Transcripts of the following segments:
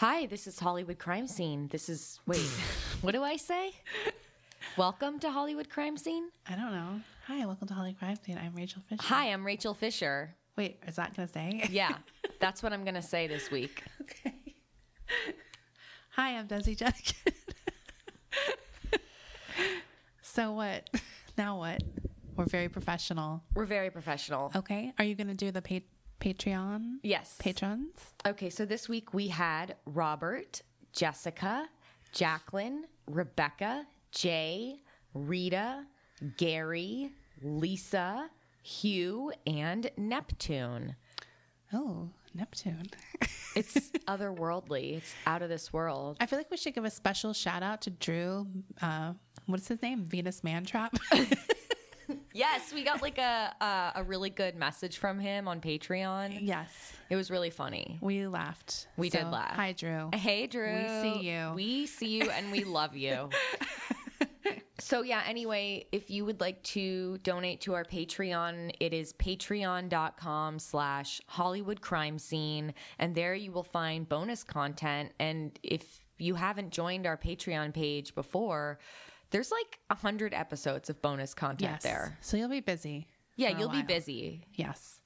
Hi, this is Hollywood Crime Scene. This is, wait, what do I say? Welcome to Hollywood Crime Scene. I don't know. Hi, welcome to Hollywood Crime Scene. I'm Rachel Fisher. Hi, I'm Rachel Fisher. Wait, is that gonna say? Yeah, that's what I'm going to say this week. okay. Hi, I'm Desi Jedeikin. so what? Now what? We're very professional. We're very professional. Okay. Are you gonna do the pa- Patreon? Yes. Patrons? Okay, so this week we had Robert, Jessica, Jacqueline, Rebecca, Jay, Rita, Gary, Lisa, Hugh, and Neptune. Oh, Neptune. It's otherworldly. It's out of this world. I feel like we should give a special shout out to Drew. Uh, what's his name? Venus Mantrap. Yes, we got like a a, a really good message from him on Patreon. yes. It was really funny. We laughed. We did laugh. Hi, Drew. Hey, Drew. We see you. We see you and we love you. so, yeah, anyway, if you would like to donate to our Patreon, it is patreon.com slash Hollywood Crime Scene. And there you will find bonus content. And if you haven't joined our Patreon page before, there's like a hundred episodes of bonus content Yes. there. So you'll be busy. Yeah, you'll be busy. Yes.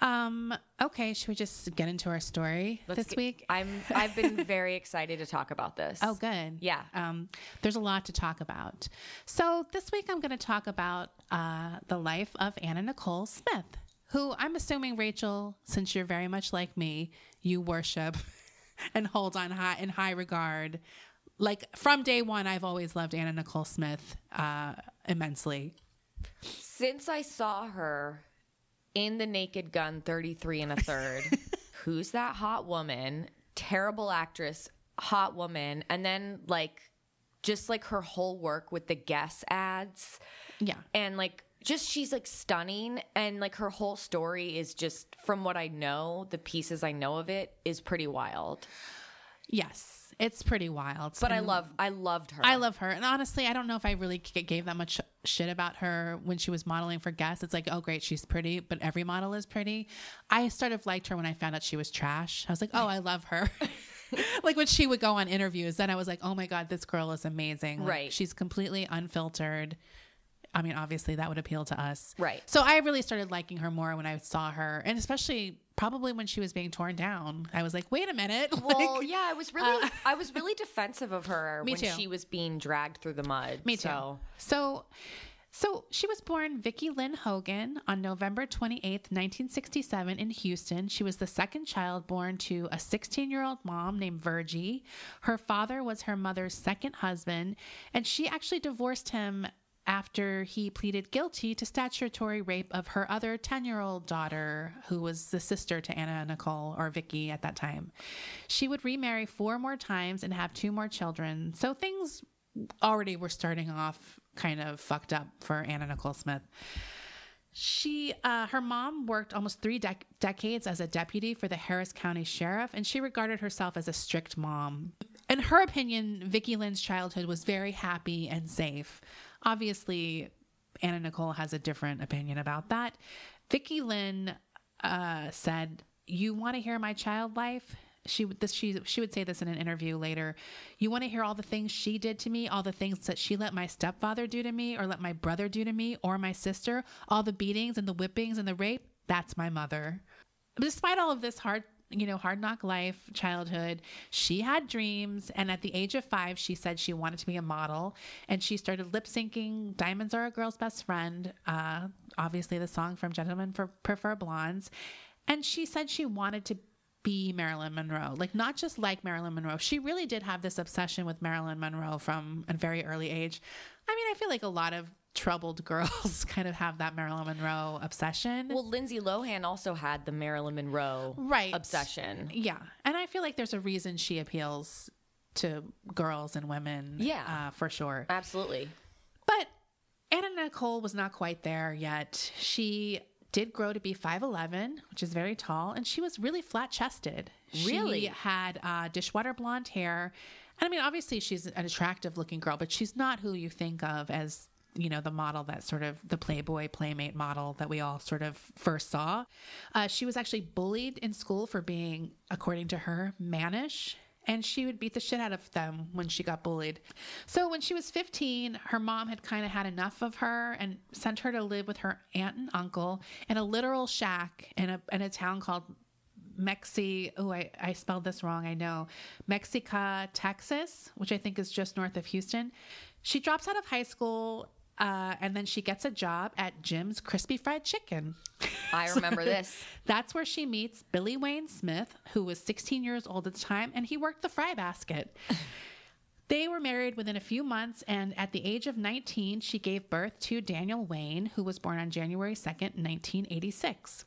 Um. Okay. Should we just get into our story Let's this get- week? I'm I've been very excited to talk about this. Oh, good. Yeah. Um, there's a lot to talk about. So this week I'm going to talk about uh, the life of Anna Nicole Smith, who I'm assuming Rachel, since you're very much like me, you worship and hold on high in high regard. Like from day one, I've always loved Anna Nicole Smith uh, immensely. Since I saw her in the Naked Gun 33 and a third, who's that hot woman? Terrible actress, hot woman. And then, like, just like her whole work with the Guess ads. Yeah. And, like, just she's like stunning. And, like, her whole story is just, from what I know, the pieces I know of it is pretty wild. Yes, it's pretty wild. But I love, I loved her. I love her. And honestly, I don't know if I really gave that much shit about her when she was modeling for Guess. It's like, oh, great, she's pretty, but every model is pretty. I sort of liked her when I found out she was trash. I was like, oh, I love her. like when she would go on interviews, then I was like, oh my God, this girl is amazing. Like, Right. She's completely unfiltered. I mean, obviously that would appeal to us. Right. So I really started liking her more when I saw her. And especially probably when she was being torn down. I was like, wait a minute. Well, Like, yeah, I was really, uh, I was really defensive of her when too. she was being dragged through the mud. Me too. So. So, so she was born Vicki Lynn Hogan on November 28th, 1967 in Houston. She was the second child born to a 16-year-old mom named Virgie. Her father was her mother's second husband, and she actually divorced him after he pleaded guilty to statutory rape of her other 10-year-old daughter who was the sister to Anna Nicole or Vicky at that time. She would remarry four more times and have two more children. So things already were starting off kind of fucked up for Anna Nicole Smith. She, uh, her mom worked almost three dec- decades as a deputy for the Harris County Sheriff, and she regarded herself as a strict mom. In her opinion, Vicki Lynn's childhood was very happy and safe. Obviously, Anna Nicole has a different opinion about that. Vicki Lynn uh, said, "You want to hear my child life?" She would this she she would say this in an interview later. You want to hear all the things she did to me, all the things that she let my stepfather do to me, or let my brother do to me, or my sister, all the beatings and the whippings and the rape. That's my mother. Despite all of this hard you know, hard knock life, childhood. She had dreams. And at the age of five, she said she wanted to be a model. And she started lip syncing Diamonds Are a Girl's Best Friend, uh, obviously the song from Gentlemen for Prefer Blondes. And she said she wanted to be Marilyn Monroe, like not just like Marilyn Monroe. She really did have this obsession with Marilyn Monroe from a very early age. I mean, I feel like a lot of troubled girls kind of have that Marilyn Monroe obsession. Well, Lindsay Lohan also had the Marilyn Monroe Right. obsession. yeah. And I feel like there's a reason she appeals to girls and women. Yeah. Uh, for sure. Absolutely. But Anna Nicole was not quite there yet. She did grow to be 5'11, which is very tall, and she was really flat chested. Really? She had uh, dishwater blonde hair. And I mean, obviously, she's an attractive looking girl, but she's not who you think of as, you know, the model that sort of the Playboy Playmate model that we all sort of first saw. Uh, she was actually bullied in school for being, according to her, mannish and she would beat the shit out of them when she got bullied. So when she was 15, her mom had kind of had enough of her and sent her to live with her aunt and uncle in a literal shack in a in a town called Mexi. Oh, I, I spelled this wrong. I know. Mexica, Texas, which I think is just north of Houston. She drops out of high school uh, and then she gets a job at Jim's Crispy Fried Chicken. I remember this. That's where she meets Billy Wayne Smith, who was 16 years old at the time, and he worked the fry basket. They were married within a few months, and at the age of 19, she gave birth to Daniel Wayne, who was born on January 2nd, 1986.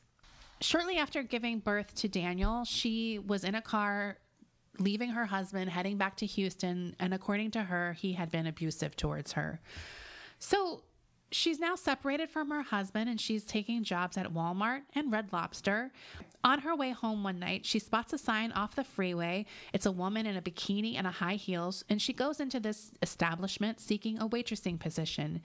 Shortly after giving birth to Daniel, she was in a car leaving her husband, heading back to Houston, and according to her, he had been abusive towards her. So she's now separated from her husband and she's taking jobs at Walmart and Red Lobster. On her way home one night, she spots a sign off the freeway. It's a woman in a bikini and a high heels, and she goes into this establishment seeking a waitressing position.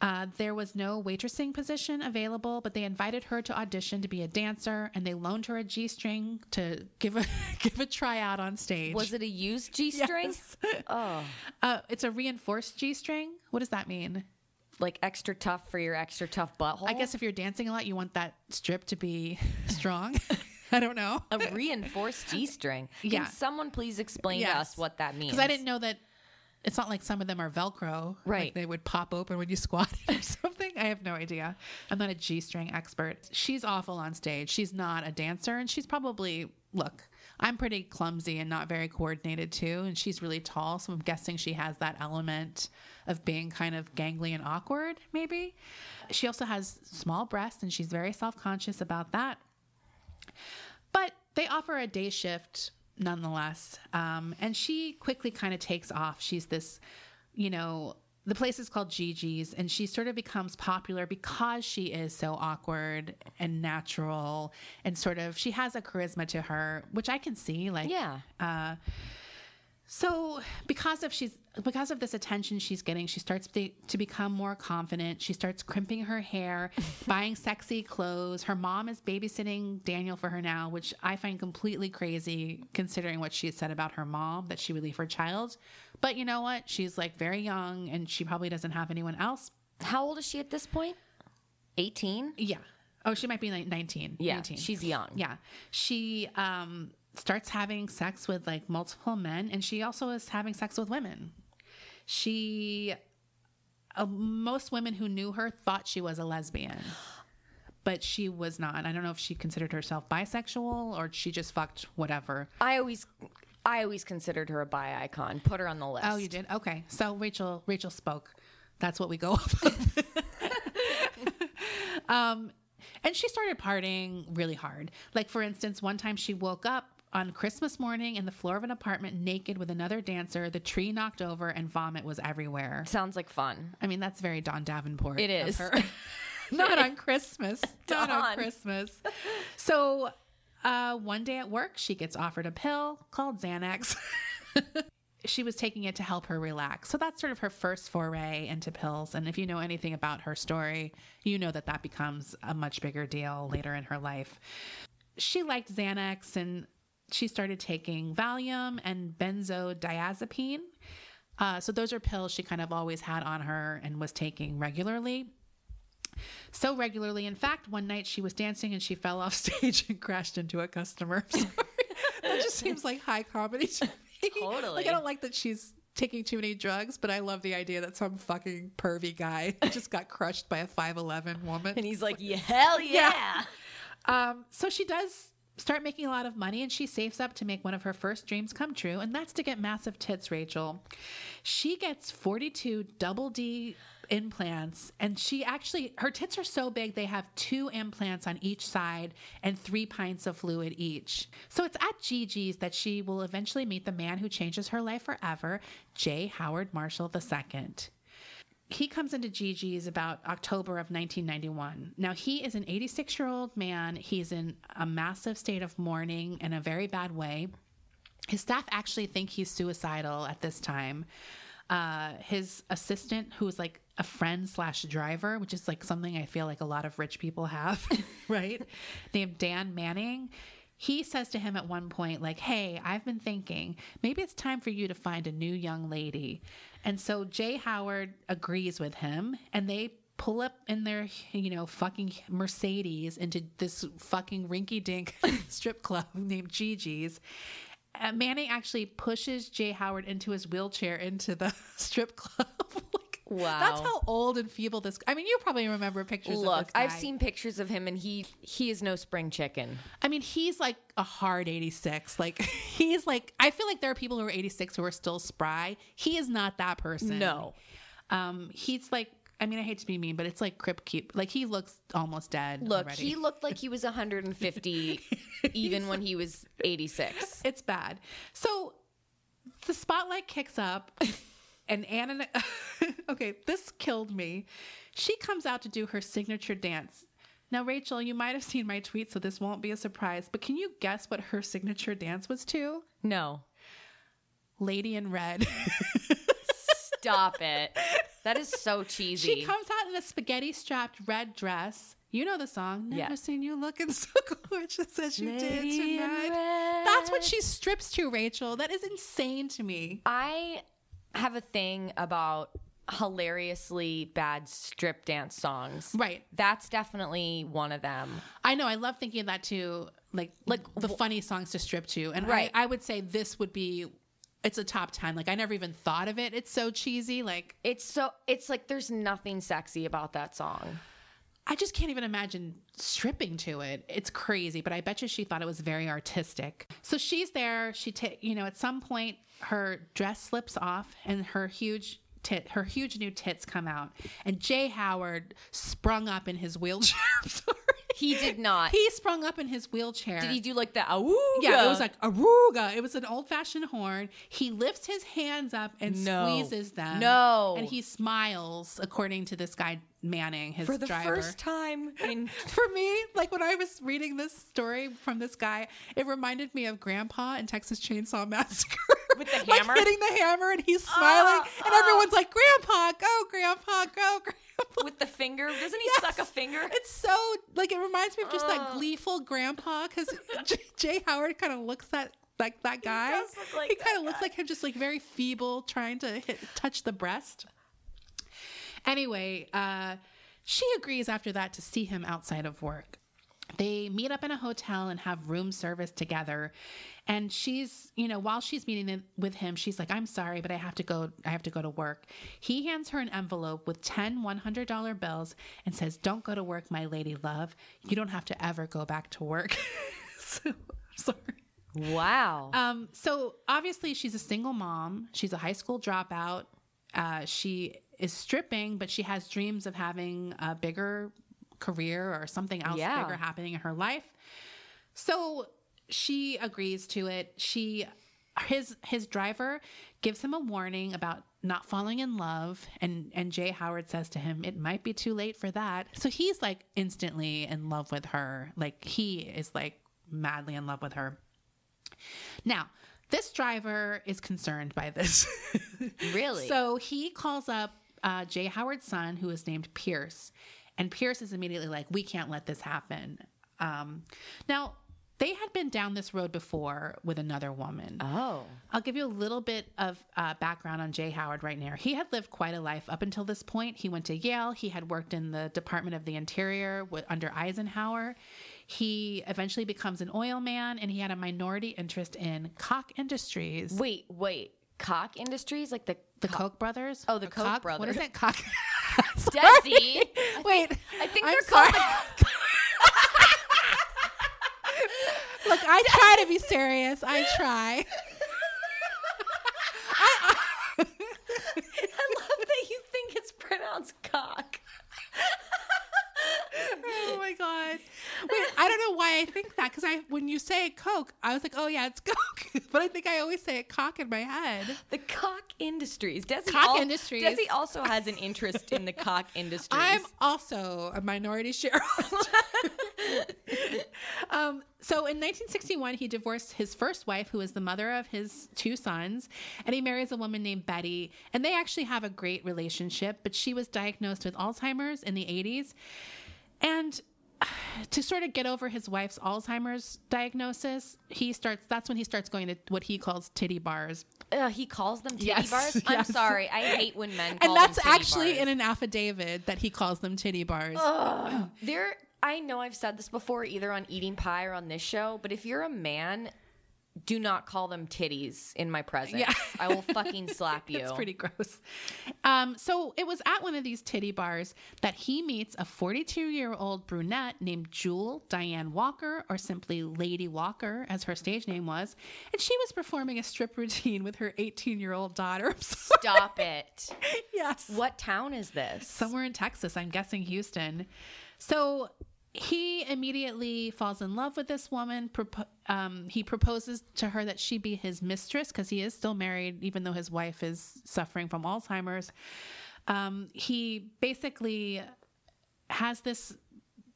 Uh, there was no waitressing position available, but they invited her to audition to be a dancer, and they loaned her a g-string to give a give a tryout on stage. Was it a used G string? Yes. Oh, Uh, it's a reinforced g-string. What does that mean? like extra tough for your extra tough butthole? I guess if you're dancing a lot, you want that strip to be strong. I don't know. a reinforced G string. Can Yeah. someone please explain to us what that means? Because I didn't know that it's not like some of them are Velcro. like Right. they would pop open when you squatted or something. I have no idea. I'm not a G string expert. She's awful on stage. She's not a dancer. And she's probably, look, I'm pretty clumsy and not very coordinated too. And she's really tall. So I'm guessing she has that element of being kind of gangly and awkward, maybe. She also has small breasts and she's very self conscious about that. But they offer a day shift nonetheless. Um, and she quickly kind of takes off. She's this, you know, the place is called Gigi's, and she sort of becomes popular because she is so awkward and natural, and sort of she has a charisma to her, which I can see. Like, Yeah. uh, so because of she's because of this attention she's getting, she starts to, to become more confident. She starts crimping her hair, buying sexy clothes. Her mom is babysitting Daniel for her now, which I find completely crazy considering what she had said about her mom that she would leave her child. But you know what? She's like very young and she probably doesn't have anyone else. How old is she at this point? 18? Yeah. Oh, she might be like 19. Yeah, 19. she's young. Yeah. She um starts having sex with like multiple men and she also is having sex with women. She uh, most women who knew her thought she was a lesbian. But she was not. I don't know if she considered herself bisexual or she just fucked whatever. I always I always considered her a bi icon. Put her on the list. Oh, you did? Okay. So Rachel Rachel spoke. That's what we go off of. um and she started partying really hard. Like for instance, one time she woke up on Christmas morning in the floor of an apartment naked with another dancer. The tree knocked over and vomit was everywhere. Sounds like fun. I mean, that's very Dawn Davenport. It is. Not on Christmas. Not on Christmas. So uh, one day at work, she gets offered a pill called Xanax. she was taking it to help her relax. So that's sort of her first foray into pills. And if you know anything about her story, you know that that becomes a much bigger deal later in her life. She liked Xanax and she started taking Valium and benzodiazepine. Uh, so those are pills she kind of always had on her and was taking regularly. So regularly, in fact, one night she was dancing and she fell off stage and crashed into a customer. Sorry. that just seems like high comedy to me. Totally. Like I don't like that she's taking too many drugs, but I love the idea that some fucking pervy guy just got crushed by a 5'11 woman. And he's like, yeah, hell yeah. Um, so she does start making a lot of money and she saves up to make one of her first dreams come true, and that's to get massive tits, Rachel. She gets 42 double D implants and she actually her tits are so big they have two implants on each side and three pints of fluid each. So it's at gigi's that she will eventually meet the man who changes her life forever j. Howard marshall ii he comes into Gigi's about October of 1991. Now, he is an 86 year old man. He's in a massive state of mourning in a very bad way. His staff actually think he's suicidal at this time. Uh, his assistant, who's like a friend slash driver, which is like something I feel like a lot of rich people have, right? Named Dan Manning. He says to him at one point, like, hey, I've been thinking, maybe it's time for you to find a new young lady. And so Jay Howard agrees with him and they pull up in their, you know, fucking Mercedes into this fucking rinky dink strip club named Gigi's. Uh, Manning actually pushes Jay Howard into his wheelchair into the strip club. Wow. That's how old and feeble this. I mean, you probably remember pictures. of Look. I've seen pictures of him and he he is no spring chicken. I mean, he's like a hard 86. Like, he's like, I feel like there are people who are 86 who are still spry. He is not that person. No. Um, he's like, I mean, I hate to be mean, but it's like Crip Keep. Like, he looks almost dead. Look, already. he looked like he was 150 even when he was 86. it's bad. So the spotlight kicks up, and Anna. okay, this killed me. She comes out to do her signature dance. Now, Rachel, you might have seen my tweet, so this won't be a surprise, but can you guess what her signature dance was to? No. Lady in Red. Stop it. That is so cheesy. she comes out in a spaghetti strapped red dress. You know the song. Never Yeah. seen you looking so gorgeous as you did Lady in tonight. That's what she strips to, Rachel. That is insane to me. I have a thing about hilariously bad strip dance songs. Right. That's definitely one of them. I know. I love thinking of that too. Like, like the funny songs to strip to, and Right. I, I would say this would be. It's a top ten. Like I never even thought of it. It's so cheesy. Like It's so it's like there's nothing sexy about that song. I just can't even imagine stripping to it. It's crazy, but I bet you she thought it was very artistic. So she's there. She, ta- you know, at some point her dress slips off and her huge tit, her huge new tits come out. And Jay Howard sprung up in his wheelchair. He did not. He sprung up in his wheelchair. Did he do like the awooga? Yeah, it was like aruga. It was an old fashioned horn. He lifts his hands up and No. squeezes them. No. And he smiles, according to this guy Manning, his for the driver. first time in For me, like when I was reading this story from this guy, it reminded me of Grandpa in Texas Chainsaw Massacre. With the like hammer? hitting the hammer and he's smiling, Ah, and everyone's like, Grandpa, go, Grandpa, go, Grandpa. with the finger. Doesn't he Yes. suck a finger? It's so like it reminds me of just that gleeful grandpa because J- Jay Howard kind of looks that like that guy. look like he kind of looks like him, just like very feeble, trying to hit, touch the breast. Anyway, uh, she agrees after that to see him outside of work. They meet up in a hotel and have room service together. And she's, you know, while she's meeting with him, she's like, I'm sorry, but I have to go. I have to go to work. He hands her an envelope with 10 $100 bills and says, Don't go to work, my lady love. You don't have to ever go back to work. so, sorry. Wow. Um, so obviously she's a single mom. She's a high school dropout. Uh, she is stripping, but she has dreams of having a bigger career or something else Yeah. bigger happening in her life. So she agrees to it. She his his driver gives him a warning about not falling in love and and Jay Howard says to him it might be too late for that. So he's like instantly in love with her. Like he is like madly in love with her. Now, this driver is concerned by this. Really? So he calls up uh, Jay Howard's son, who is named Pierce. And Pierce is immediately like, we can't let this happen. Um, now, they had been down this road before with another woman. oh. I'll give you a little bit of uh, background on Jay Howard right now. He had lived quite a life up until this point. He went to Yale. He had worked in the Department of the Interior with, under Eisenhower. He eventually becomes an oil man, and he had a minority interest in cock Industries. Wait, wait. Cock Industries, like the The Koch brothers? Oh, the Koch brothers. What is that? Cock. Desi. Wait. I think I'm they're sorry. called. Look, I try to be serious. I try. I love that you think it's pronounced cock. Oh my god! Wait, I don't know why I think that because I when you say Coke, I was like, oh yeah, it's Coke, but I think I always say it cock in my head. The cock industries. Desi Cock al- industries. Desi also has an interest in the cock industries. I'm also a minority shareholder. um, so in 1961, he divorced his first wife, who was the mother of his two sons, and he marries a woman named Betty. And they actually have a great relationship, but she was diagnosed with Alzheimer's in the 80s. And to sort of get over his wife's Alzheimer's diagnosis, he starts. That's when he starts going to what he calls titty bars, Ugh, he calls them titty Yes, bars. I'm sorry. I hate when men call and that's actually bars. in an affidavit that he calls them titty bars. There, I know I've said this before, either on Eating Pie or on this show, but if you're a man, do not call them titties in my presence. Yeah. I will fucking slap you. It's pretty gross. Um, so it was at one of these titty bars that he meets a 42 year old brunette named Jewel Diane Walker, or simply Lady Walker, as her stage name was. And she was performing a strip routine with her 18 year old daughter. Stop it. yes. What town is this? Somewhere in Texas, I'm guessing Houston. So he immediately falls in love with this woman. Propo- um, he proposes to her that she be his mistress because he is still married, even though his wife is suffering from Alzheimer's. Um, he basically has this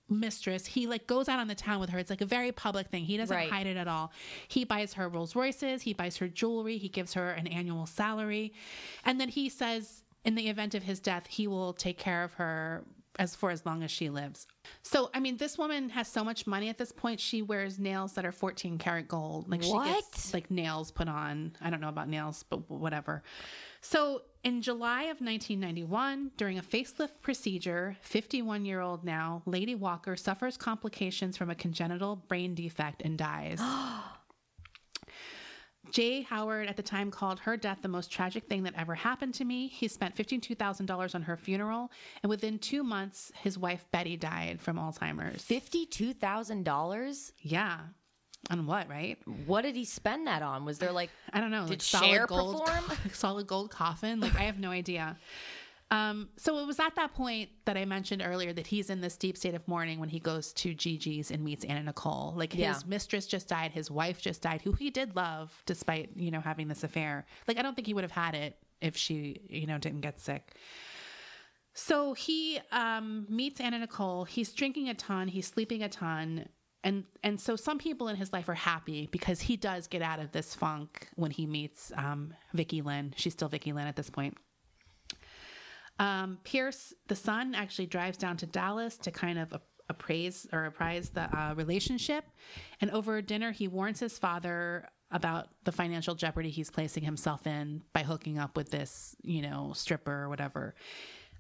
mistress. He like goes out on the town with her. It's like a very public thing. He doesn't Right. hide it at all. He buys her rolls royces. He buys her jewelry. He gives her an annual salary. And then he says in the event of his death he will take care of her as for as long as she lives. So i mean this woman has so much money at this point she wears nails that are 14 karat gold. Like she gets like nails put on. I don't know about nails but whatever. So in July of 1991, during a facelift procedure, 51 year old now, Lady Walker suffers complications from a congenital brain defect and dies. Jay Howard at the time called her death the most tragic thing that ever happened to me. He spent $52,000 on her funeral, and within two months, his wife Betty died from Alzheimer's. Fifty-two thousand dollars. Yeah. On what, right? What did he spend that on? Was there like I don't know. Did like solid gold, perform? solid gold coffin. Like I have no idea. Um, so it was at that point that I mentioned earlier that he's in this deep state of mourning when he goes to Gigi's and meets Anna Nicole. Like his Yeah. mistress just died, his wife just died, who he did love despite you know having this affair. Like I don't think he would have had it if she you know didn't get sick. So he um, meets Anna Nicole. He's drinking a ton. He's sleeping a ton. And and so some people in his life are happy because he does get out of this funk when he meets um, Vicky Lynn. She's still Vicky Lynn at this point. Um, Pierce, the son, actually drives down to Dallas to kind of appraise or apprise the uh, relationship. And over dinner, he warns his father about the financial jeopardy he's placing himself in by hooking up with this, you know, stripper or whatever.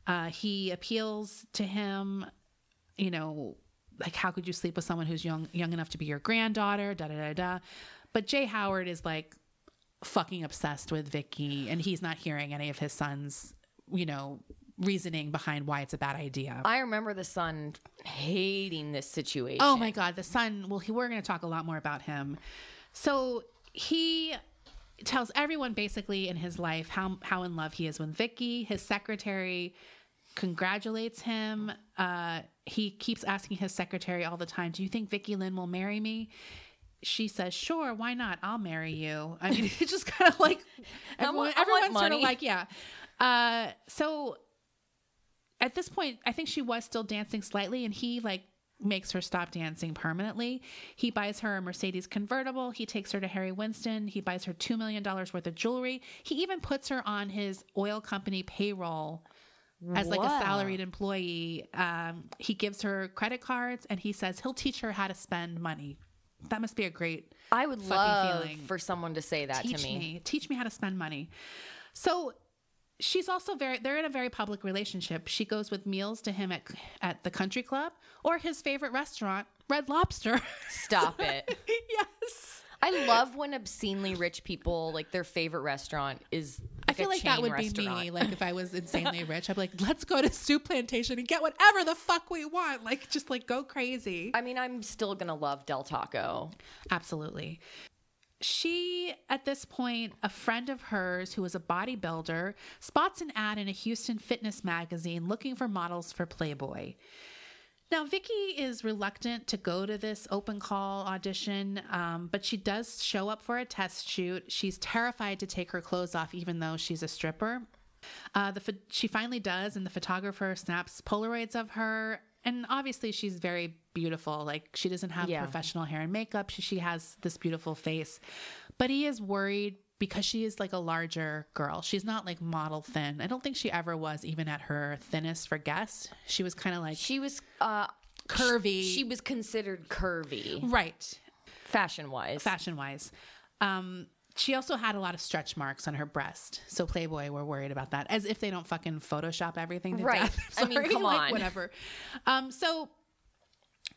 Uh, he appeals to him, you know, like how could you sleep with someone who's young young enough to be your granddaughter? Da da da da. But Jay Howard is like fucking obsessed with Vicky, and he's not hearing any of his son's, you know, reasoning behind why it's a bad idea. I remember the son hating this situation. Oh my God, the son. Well, he, we're going to talk a lot more about him. So he tells everyone basically in his life how how in love he is with Vicky. His secretary congratulates him. Uh, he keeps asking his secretary all the time, "Do you think Vicky Lynn will marry me?" She says, "Sure, why not? I'll marry you." I mean, it's just kind of like everyone, want- I want everyone's sort of like, yeah. Uh, so at this point, I think she was still dancing slightly, and he like makes her stop dancing permanently. He buys her a Mercedes convertible. He takes her to Harry Winston. He buys her $2 million worth of jewelry. He even puts her on his oil company payroll as like a salaried employee. Um, he gives her credit cards and he says he'll teach her how to spend money. That must be a great I would love feeling. for someone to say that teach to me. Teach me how to spend money. So she's also very they're in a very public relationship. She goes with meals to him at at the country club or his favorite restaurant, Red Lobster. Stop it. yes. I love when obscenely rich people like their favorite restaurant is I feel like that would be me. Like if I was insanely rich, I'd be like, let's go to Soup Plantation and get whatever the fuck we want. Like just like go crazy. I mean, I'm still gonna love Del Taco. Absolutely. She, at this point, a friend of hers who was a bodybuilder, spots an ad in a Houston fitness magazine looking for models for Playboy. Now, Vicky is reluctant to go to this open call audition, um, but she does show up for a test shoot. She's terrified to take her clothes off, even though she's a stripper. Uh, the she finally does, and the photographer snaps Polaroids of her. And obviously, she's very beautiful. Like she doesn't have Yeah. professional hair and makeup. She, she has this beautiful face, but he is worried because she is like a larger girl. She's not like model thin. I don't think she ever was, even at her thinnest for Guess. She was kind of like She was uh, curvy. She was considered curvy, right, fashion wise. fashion wise. Um, she also had a lot of stretch marks on her breast, so Playboy were worried about that, as if they don't fucking Photoshop everything to Right. death. I mean, come like, on. whatever. Um, so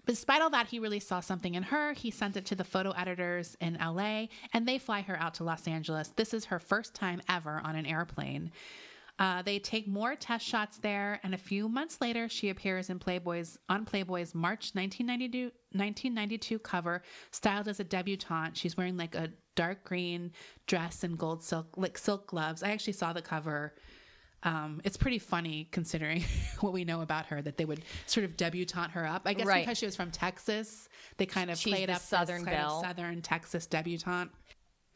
despite all that, he really saw something in her. He sent it to the photo editors in LA, and they fly her out to Los Angeles. This is her first time ever on an airplane. Uh, they take more test shots there, and a few months later, she appears in Playboy's on Playboy's March 1992, 1992 cover, styled as a debutante. She's wearing like a dark green dress and gold silk, like silk gloves. I actually saw the cover. Um, it's pretty funny considering what we know about her that they would sort of debutante her up. I guess Right. because she was from Texas, they kind of She's played up Southern kind of belle. Southern Texas debutante.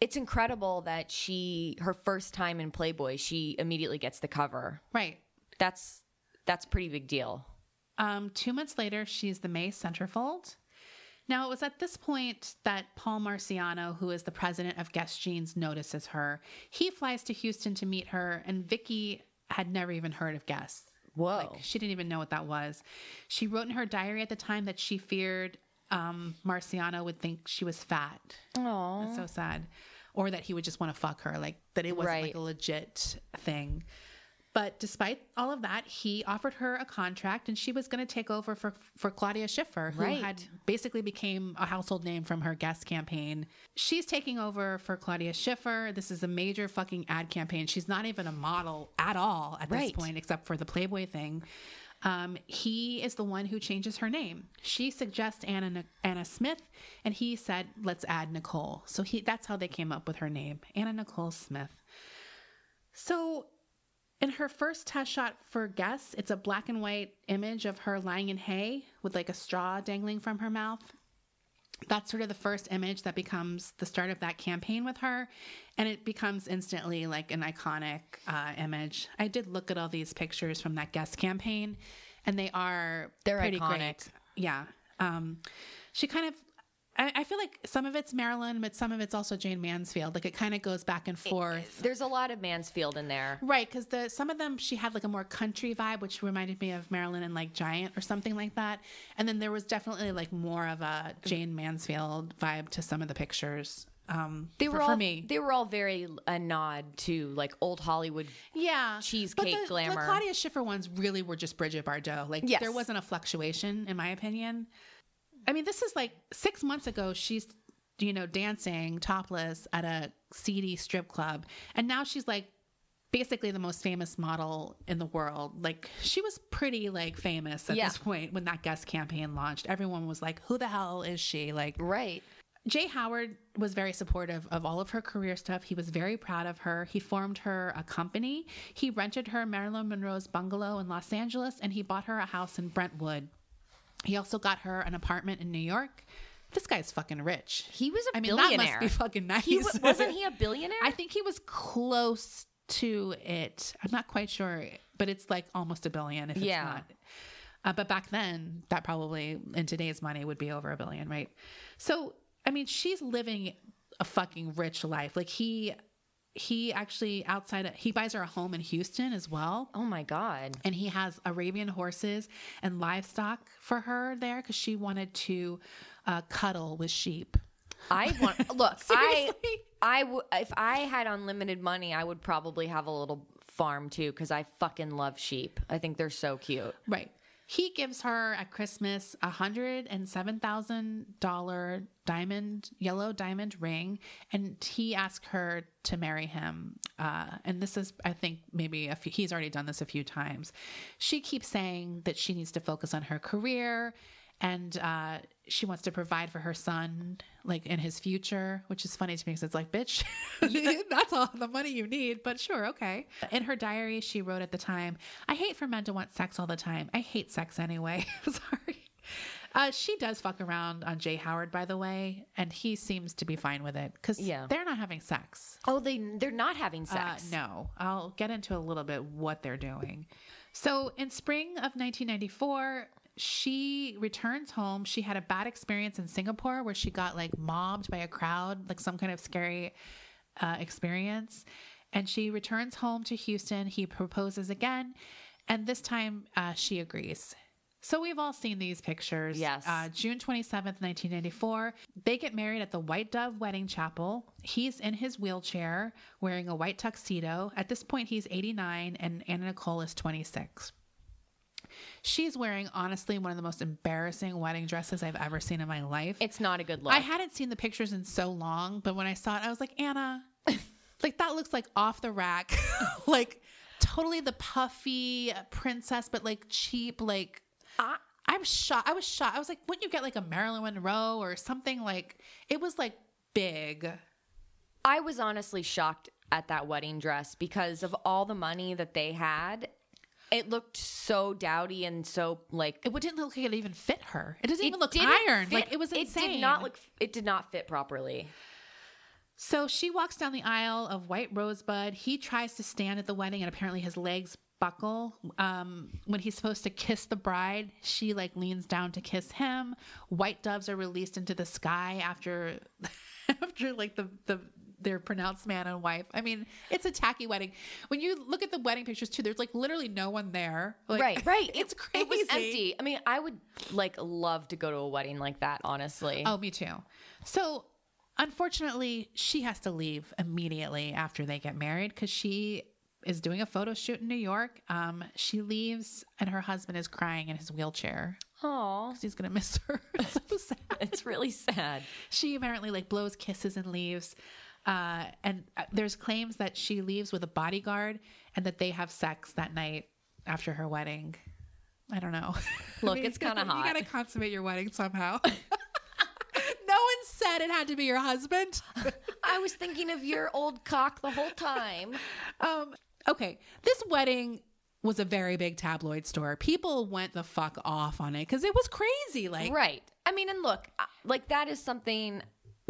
It's incredible that she, her first time in Playboy, she immediately gets the cover. Right. That's that's a pretty big deal. Um, two months later, she's the May centerfold. Now, it was at this point that Paul Marciano, who is the president of Guess Jeans, notices her. He flies to Houston to meet her, and Vicky had never even heard of Guess. Whoa. Like, she didn't even know what that was. She wrote in her diary at the time that she feared um, Marciano would think she was fat. Oh. That's so sad. Or that he would just want to fuck her, like that it wasn't Right. like a legit thing. But despite all of that, he offered her a contract, and she was going to take over for for Claudia Schiffer, who Right. had basically became a household name from her Guess campaign. She's taking over for Claudia Schiffer. This is a major fucking ad campaign. She's not even a model at all at Right. this point, except for the Playboy thing. Um, he is the one who changes her name. She suggests Anna Anna Smith, and he said, "Let's add Nicole." So he that's how they came up with her name, Anna Nicole Smith. So, in her first test shot for Guess, it's a black and white image of her lying in hay with like a straw dangling from her mouth. That's sort of the first image that becomes the start of that campaign with her. And it becomes instantly like an iconic uh, image. I did look at all these pictures from that Guess campaign, and they are They're pretty iconic. great. Yeah. Um, she kind of, I, I feel like some of it's Marilyn, but some of it's also Jayne Mansfield. Like it kind of goes back and forth. There's a lot of Mansfield in there. Right, because the some of them she had like a more country vibe, which reminded me of Marilyn and like Giant or something like that. And then there was definitely like more of a Jayne Mansfield vibe to some of the pictures. Um, They for, were for all me. they were all very a nod to like old Hollywood. yeah, cheesecake but the, glamour. The Claudia Schiffer ones really were just Brigitte Bardot. Like Yes. there wasn't a fluctuation, in my opinion. I mean, this is like six months ago. She's you know dancing topless at a seedy strip club, and now she's like basically the most famous model in the world. Like she was pretty like famous at Yeah. this point when that Guess campaign launched. Everyone was like, "Who the hell is she?" Like Right. Jay Howard was very supportive of all of her career stuff. He was very proud of her. He formed her a company. He rented her Marilyn Monroe's bungalow in Los Angeles and he bought her a house in Brentwood. He also got her an apartment in New York. This guy's fucking rich. He was a I mean, billionaire. that must be fucking nice. He wa- wasn't he a billionaire? I think he was close to it. I'm not quite sure, but it's like almost a billion if it's Yeah. not. Uh, but back then, that probably in today's money would be over a billion, right? So, I mean, she's living a fucking rich life. Like he, he actually outside of, he buys her a home in Houston as well. oh my god. And he has Arabian horses and livestock for her there because she wanted to uh, cuddle with sheep. I want look. I I if I had unlimited money, I would probably have a little farm too because I fucking love sheep. I think they're so cute. Right. He gives her at Christmas a hundred and seven thousand dollar diamond, yellow diamond ring, and he asks her to marry him. Uh, and this is, I think, maybe few, he's already done this a few times. She keeps saying that she needs to focus on her career and uh, she wants to provide for her son like in his future which is funny to me because it's like bitch that's all the money you need but sure okay in her diary she wrote at the time i hate for men to want sex all the time i hate sex anyway sorry uh, she does fuck around on Jay Howard, by the way, and he seems to be fine with it because Yeah. they're not having sex. Oh, they they're not having Uh, sex. no, I'll get into a little bit what they're doing. So, in spring of 1994, she returns home. She had a bad experience in Singapore where she got like mobbed by a crowd, like some kind of scary uh, experience. And she returns home to Houston. He proposes again, and this time uh, she agrees. So we've all seen these pictures. Yes. Uh, June 27th, 1994. They get married at the White Dove Wedding Chapel. He's in his wheelchair wearing a white tuxedo. At this point, he's 89 and Anna Nicole is 26. She's wearing, honestly, one of the most embarrassing wedding dresses I've ever seen in my life. It's not a good look. I hadn't seen the pictures in so long, but when I saw it, I was like, Anna, like that looks like off the rack, like totally the puffy princess, but like cheap, like. I- I'm shocked. I was shocked. I was like, wouldn't you get like a Marilyn Monroe or something like? It was like big. I was honestly shocked at that wedding dress because of all the money that they had. It looked so dowdy and so like It didn't look like it even fit her. It doesn't even look didn't iron. fit- like it was insane. It did not look. It did not fit properly. So she walks down the aisle of white rosebud. He tries to stand at the wedding, and apparently his legs buckle. Um, when he's supposed to kiss the bride, she like leans down to kiss him. White doves are released into the sky after, after like the the their pronounced man and wife. I mean, it's a tacky wedding. When you look at the wedding pictures too, there's like literally no one there. Like, right, right. It's It- crazy. It was empty. I mean, I would like love to go to a wedding like that. Honestly. Oh, me too. So, unfortunately, she has to leave immediately after they get married because she is doing a photo shoot in New York. Um, she leaves, and her husband is crying in his wheelchair because he's gonna miss her. It's so sad. it's really sad. She apparently like blows kisses and leaves. Uh, and uh, there's claims that she leaves with a bodyguard and that they have sex that night after her wedding. I don't know. Look, it's kinda hot. You gotta consummate your wedding somehow. no one said it had to be your husband. I was thinking of your old cock the whole time. Um, okay, this wedding was a very big tabloid story. People went the fuck off on it because it was crazy. Like, Right. I mean, and look, uh, like that is something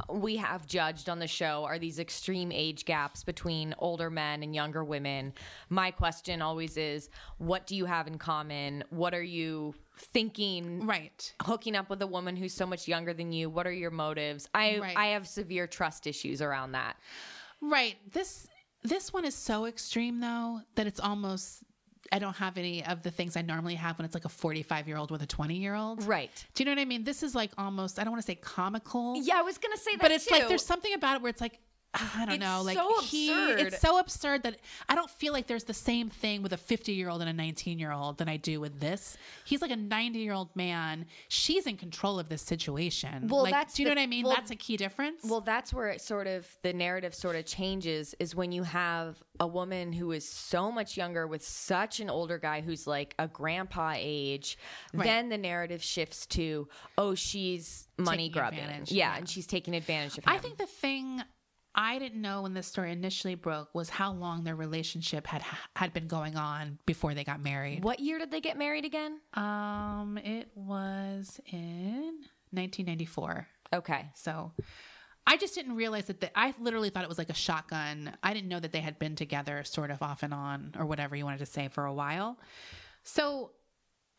we have judged on the show are these extreme age gaps between older men and younger women. My question always is, what do you have in common? What are you thinking? right. Hooking up with a woman who's so much younger than you. What are your motives? I Right. I have severe trust issues around that. Right. This this one is so extreme though that it's almost I don't have any of the things I normally have when it's like a 45 year old with a 20 year old. Right. Do you know what I mean? This is like almost I don't want to say comical. Yeah, I was gonna say that But it's too. like there's something about it where it's like I don't It's know, like so he it's so absurd that I don't feel like there's the same thing with a 50 year old and a 19 year old than I do with this. He's like a 90 year old man. She's in control of this situation. Well, like, that's do you know what I mean? well- that's a key difference. Well, that's where it sort of the narrative sort of changes is when you have a woman who is so much younger with such an older guy who's like a grandpa age. Then the narrative shifts to oh, she's money Taking grubbing, yeah, yeah. and she's taking advantage of him. I think the thing I didn't know when this story initially broke was how long their relationship had had been going on before they got married. What year did they get married again? Um, it was in 1994. Okay, So I just didn't realize that the, I literally thought it was like a shotgun. I didn't know that they had been together sort of off and on or whatever you wanted to say for a while. So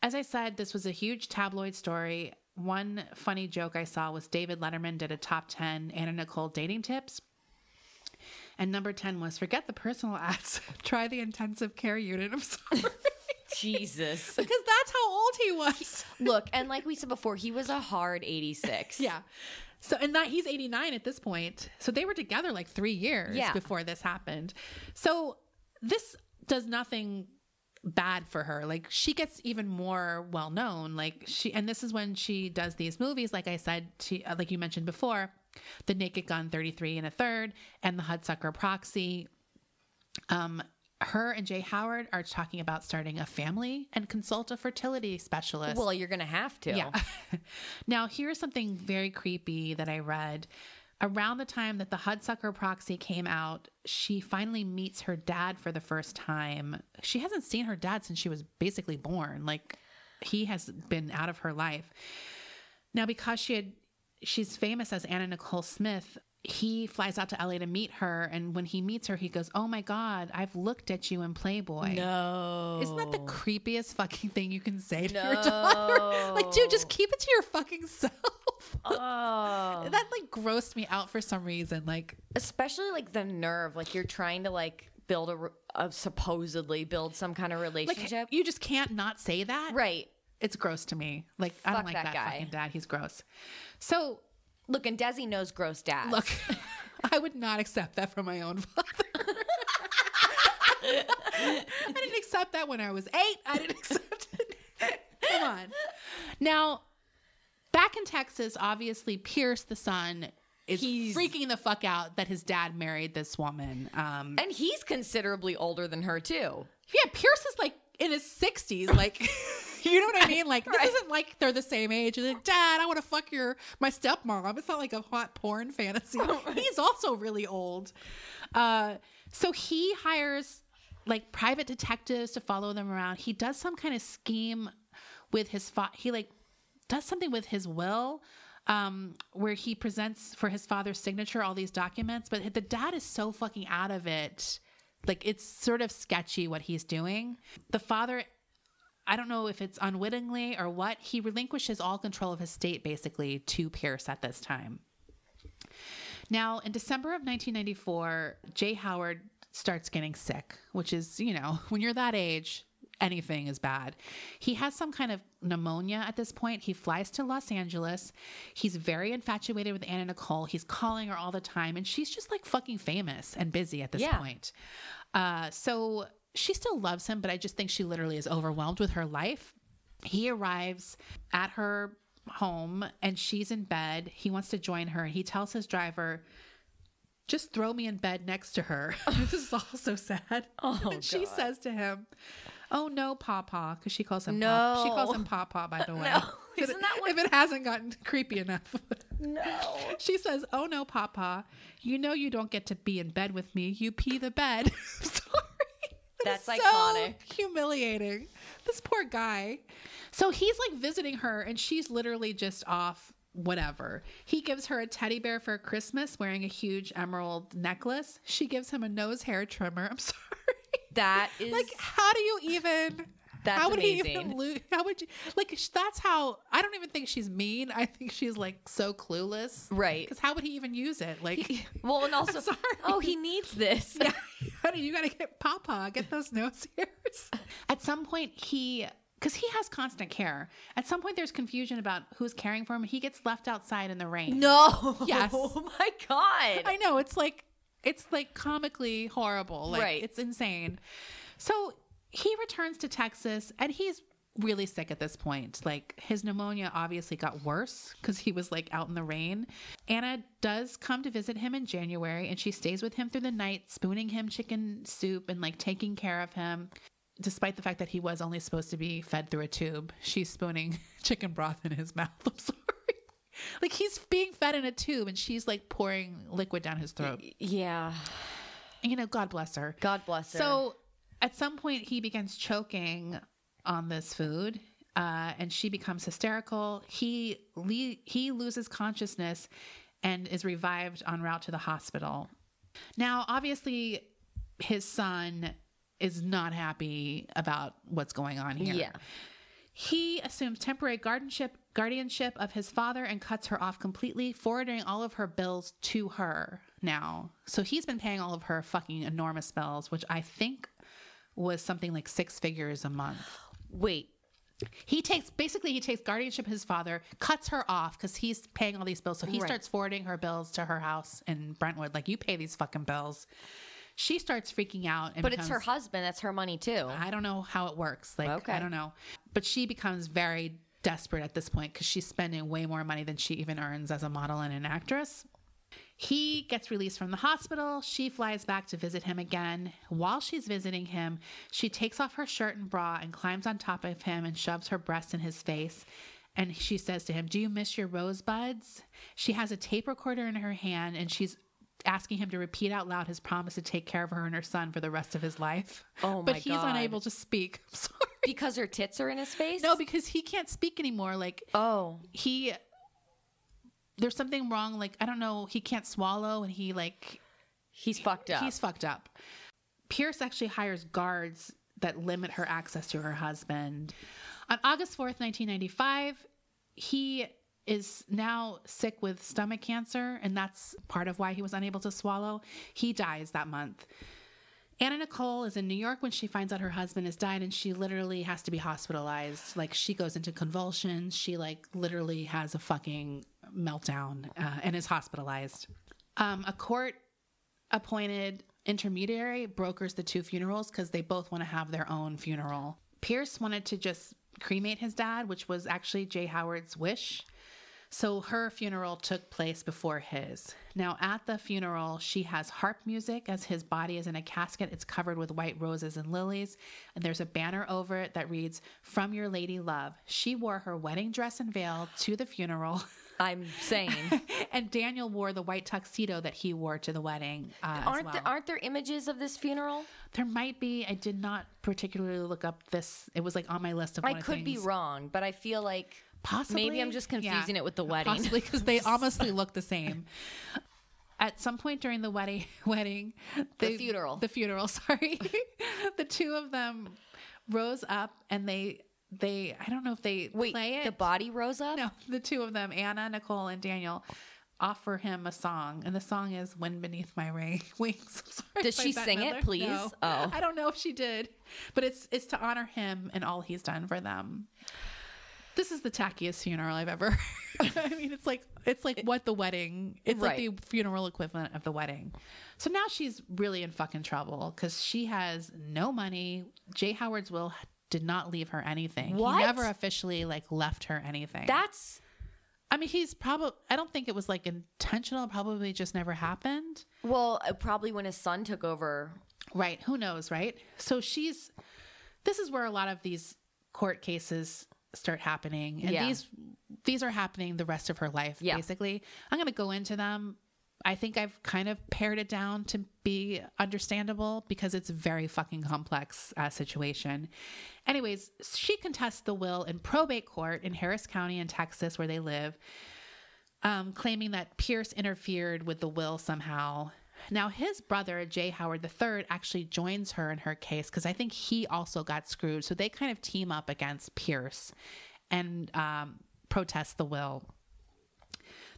as I said, this was a huge tabloid story. One funny joke I saw was David Letterman did a top 10 Anna Nicole dating tips. And number 10 was forget the personal ads, try the intensive care unit. I'm sorry. Jesus. because that's how old he was. Look, and like we said before, he was a hard eighty-six. Yeah. So and that he's 89 at this point. So they were together like 3 years Yeah. before this happened. So this does nothing bad for her. Like she gets even more well known. Like she, and this is when she does these movies. Like I said, she, uh, like you mentioned before, the Naked Gun 33 and a third, and the Hudsucker Proxy. Um, her and Jay Howard are talking about starting a family and consult a fertility specialist. Well, you're gonna have to. Yeah. now, here's something very creepy that I read. Around the time that the Hudsucker proxy came out, she finally meets her dad for the first time. She hasn't seen her dad since she was basically born. Like, he has been out of her life. Now, because she had, she's famous as Anna Nicole Smith, he flies out to LA to meet her. And when he meets her, he goes, Oh my God, I've looked at you in Playboy. No. Isn't that the creepiest fucking thing you can say to your daughter? like, dude, just keep it to your fucking self. Oh. that like grossed me out for some reason. Like, Especially like the nerve, like you're trying to like build a, a supposedly build some kind of like relationship. you just can't not say that. right. It's gross to me. Like, I don't like that that, guy. fucking dad. He's gross. So, Look, and Desi knows gross dad. look, I would not accept that from my own father. I didn't accept that when I was eight. I didn't accept it. Come on. Now, back in Texas, obviously, Pierce, the son, is He's- freaking the fuck out that his dad married this woman. Um, and he's considerably older than her too. yeah, Pierce is like in his 60s. Like, you know what I mean? Like, this Right. isn't like they're the same age. And like, Dad, I want to fuck your my stepmom. It's not like a hot porn fantasy. He's also really old. Uh, so he hires like private detectives to follow them around. He does some kind of scheme with his fa- he like does something with his will um, where he presents for his father's signature all these documents, but the dad is so fucking out of it. Like it's sort of sketchy what he's doing. The father, I don't know if it's unwittingly or what, he relinquishes all control of his state basically to Pierce at this time. Now, in December of 1994, Jay Howard starts getting sick, which is, you know, when you're that age, anything is bad. He has some kind of pneumonia at this point. He flies to Los Angeles. He's very infatuated with Anna Nicole. He's calling her all the time, and she's just like fucking famous and busy at this Yeah. point. Uh, so she still loves him, but I just think she literally is overwhelmed with her life. He arrives at her home and she's in bed. He wants to join her. He tells his driver, just throw me in bed next to her. this is all so sad. Oh, and she God. says to him, Oh no, Papa, because she calls him No. Papa. She calls him Papa, by the way. No. Isn't that what- if it hasn't gotten creepy enough. No. She says, Oh no, Papa, you know you don't get to be in bed with me. You pee the bed. That That's is iconic. So humiliating. This poor guy. So he's like visiting her, and she's literally just off whatever. He gives her a teddy bear for Christmas wearing a huge emerald necklace. She gives him a nose hair trimmer. I'm sorry. That is Like, how do you even? That's how would he even lose? How would you like? That's how. I don't even think she's mean. I think she's like so clueless. Right. Because how would he even use it? Like, well, and also, sorry. oh, he needs this. honey, you got to get Papa. Get those nose hairs. At some point, he. Because he has constant care. At some point, there's confusion about who's caring for him. He gets left outside in the rain. No. Yes. Oh my god. I know it's like it's like comically horrible. Like Right. it's insane. So he returns to Texas and he's really sick at this point. Like his pneumonia obviously got worse because he was like out in the rain. Anna does come to visit him in January and she stays with him through the night, spooning him chicken soup and like taking care of him. Despite the fact that he was only supposed to be fed through a tube, she's spooning chicken broth in his mouth. I'm sorry. Like he's being fed in a tube and she's like pouring liquid down his throat. yeah. You know, God bless her. God bless her. So at some point, he begins choking on this food, uh, and she becomes hysterical. He le- he loses consciousness and is revived en route to the hospital. Now, obviously, his son is not happy about what's going on here. yeah. He assumes temporary guardianship guardianship of his father and cuts her off completely, forwarding all of her bills to her now. So he's been paying all of her fucking enormous bills, which I think was something like six figures a month. Wait. He takes basically he takes guardianship of his father, cuts her off because he's paying all these bills. So he Right. starts forwarding her bills to her house in Brentwood. Like you pay these fucking bills. She starts freaking out. And But it's her husband. That's her money too. I don't know how it works. Like, Okay. I don't know. But she becomes very desperate at this point because she's spending way more money than she even earns as a model and an actress. He gets released from the hospital. She flies back to visit him again. While she's visiting him, she takes off her shirt and bra and climbs on top of him and shoves her breast in his face. And she says to him, Do you miss your rosebuds? She has a tape recorder in her hand and she's asking him to repeat out loud his promise to take care of her and her son for the rest of his life. Oh But he's God. unable to speak. I'm sorry. because her tits are in his face? No, because he can't speak anymore. Like Oh. he there's something wrong like I don't know, he can't swallow and he like He's fucked up. he's fucked up. Pierce actually hires guards that limit her access to her husband. On August 4th, 1995, he is now sick with stomach cancer, and that's part of why he was unable to swallow. He dies that month. Anna Nicole is in New York when she finds out her husband has died, and she literally has to be hospitalized. Like she goes into convulsions. She like literally has a fucking meltdown uh, and is hospitalized. Um, a court appointed intermediary brokers the two funerals because they both want to have their own funeral. Pierce wanted to just cremate his dad, which was actually Jay Howard's wish. So her funeral took place before his. Now, at the funeral, she has harp music as his body is in a casket. It's covered with white roses and lilies. And there's a banner over it that reads, From Your Lady Love. She wore her wedding dress and veil to the funeral. I'm saying. and Daniel wore the white tuxedo that he wore to the wedding. Uh, aren't well. there, aren't there images of this funeral? There might be. I did not particularly look up this. It was like on my list of. I one of could be wrong, but I feel like Possibly. Maybe I'm just confusing it with the wedding. Possibly because they honestly look the same. At some point during the wedding, wedding, they- funeral. the funeral. Sorry, the two of them rose up and they they. I don't know if they wait, play it. the body rose up. No, the two of them, Anna, Nicole, and Daniel, offer him a song, and the song is "Wind Beneath My Ra- Wings." Sorry, Does she sing it, please? No. Oh. I don't know if she did, but it's it's to honor him and all he's done for them. This is the tackiest funeral I've ever. I mean, it's like it's like what the wedding. It's like the funeral equivalent of the wedding. So now she's really in fucking trouble because she has no money. Jay Howard's will did not leave her anything. What? He never officially like left her anything. That's I mean, he's probably. I don't think it was like intentional. Probably just never happened. well, probably when his son took over. Right. Who knows, right? So she's this is where a lot of these court cases start happening. And Yeah. these these are happening the rest of her life, Yeah. basically. I'm gonna go into them. I think I've kind of pared it down to be understandable because it's a very fucking complex uh, situation. Anyways, she contests the will in probate court in Harris County in Texas, where they live um, claiming that Pierce interfered with the will somehow. Now, his brother, Jay Howard III, actually joins her in her case because I think he also got screwed. So they kind of team up against Pierce and um, protest the will.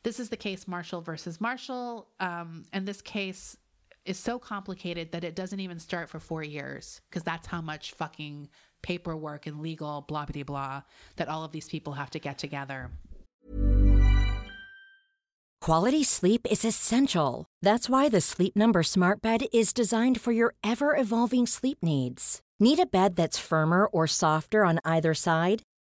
This is the case Marshall versus Marshall. Um, and this case is so complicated that it doesn't even start for four years because that's how much fucking paperwork and legal blah, blah, blah that all of these people have to get together. Quality sleep is essential. That's why the Sleep Number Smart Bed is designed for your ever evolving sleep needs. Need a bed that's firmer or softer on either side?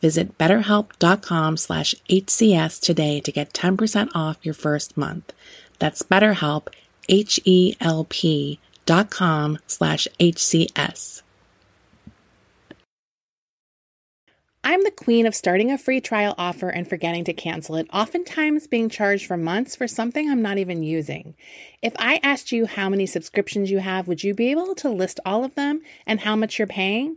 Visit betterhelp.com slash HCS today to get 10% off your first month. That's BetterHelp, H-E-L-P dot com slash HCS. I'm the queen of starting a free trial offer and forgetting to cancel it, oftentimes being charged for months for something I'm not even using. If I asked you how many subscriptions you have, would you be able to list all of them and how much you're paying?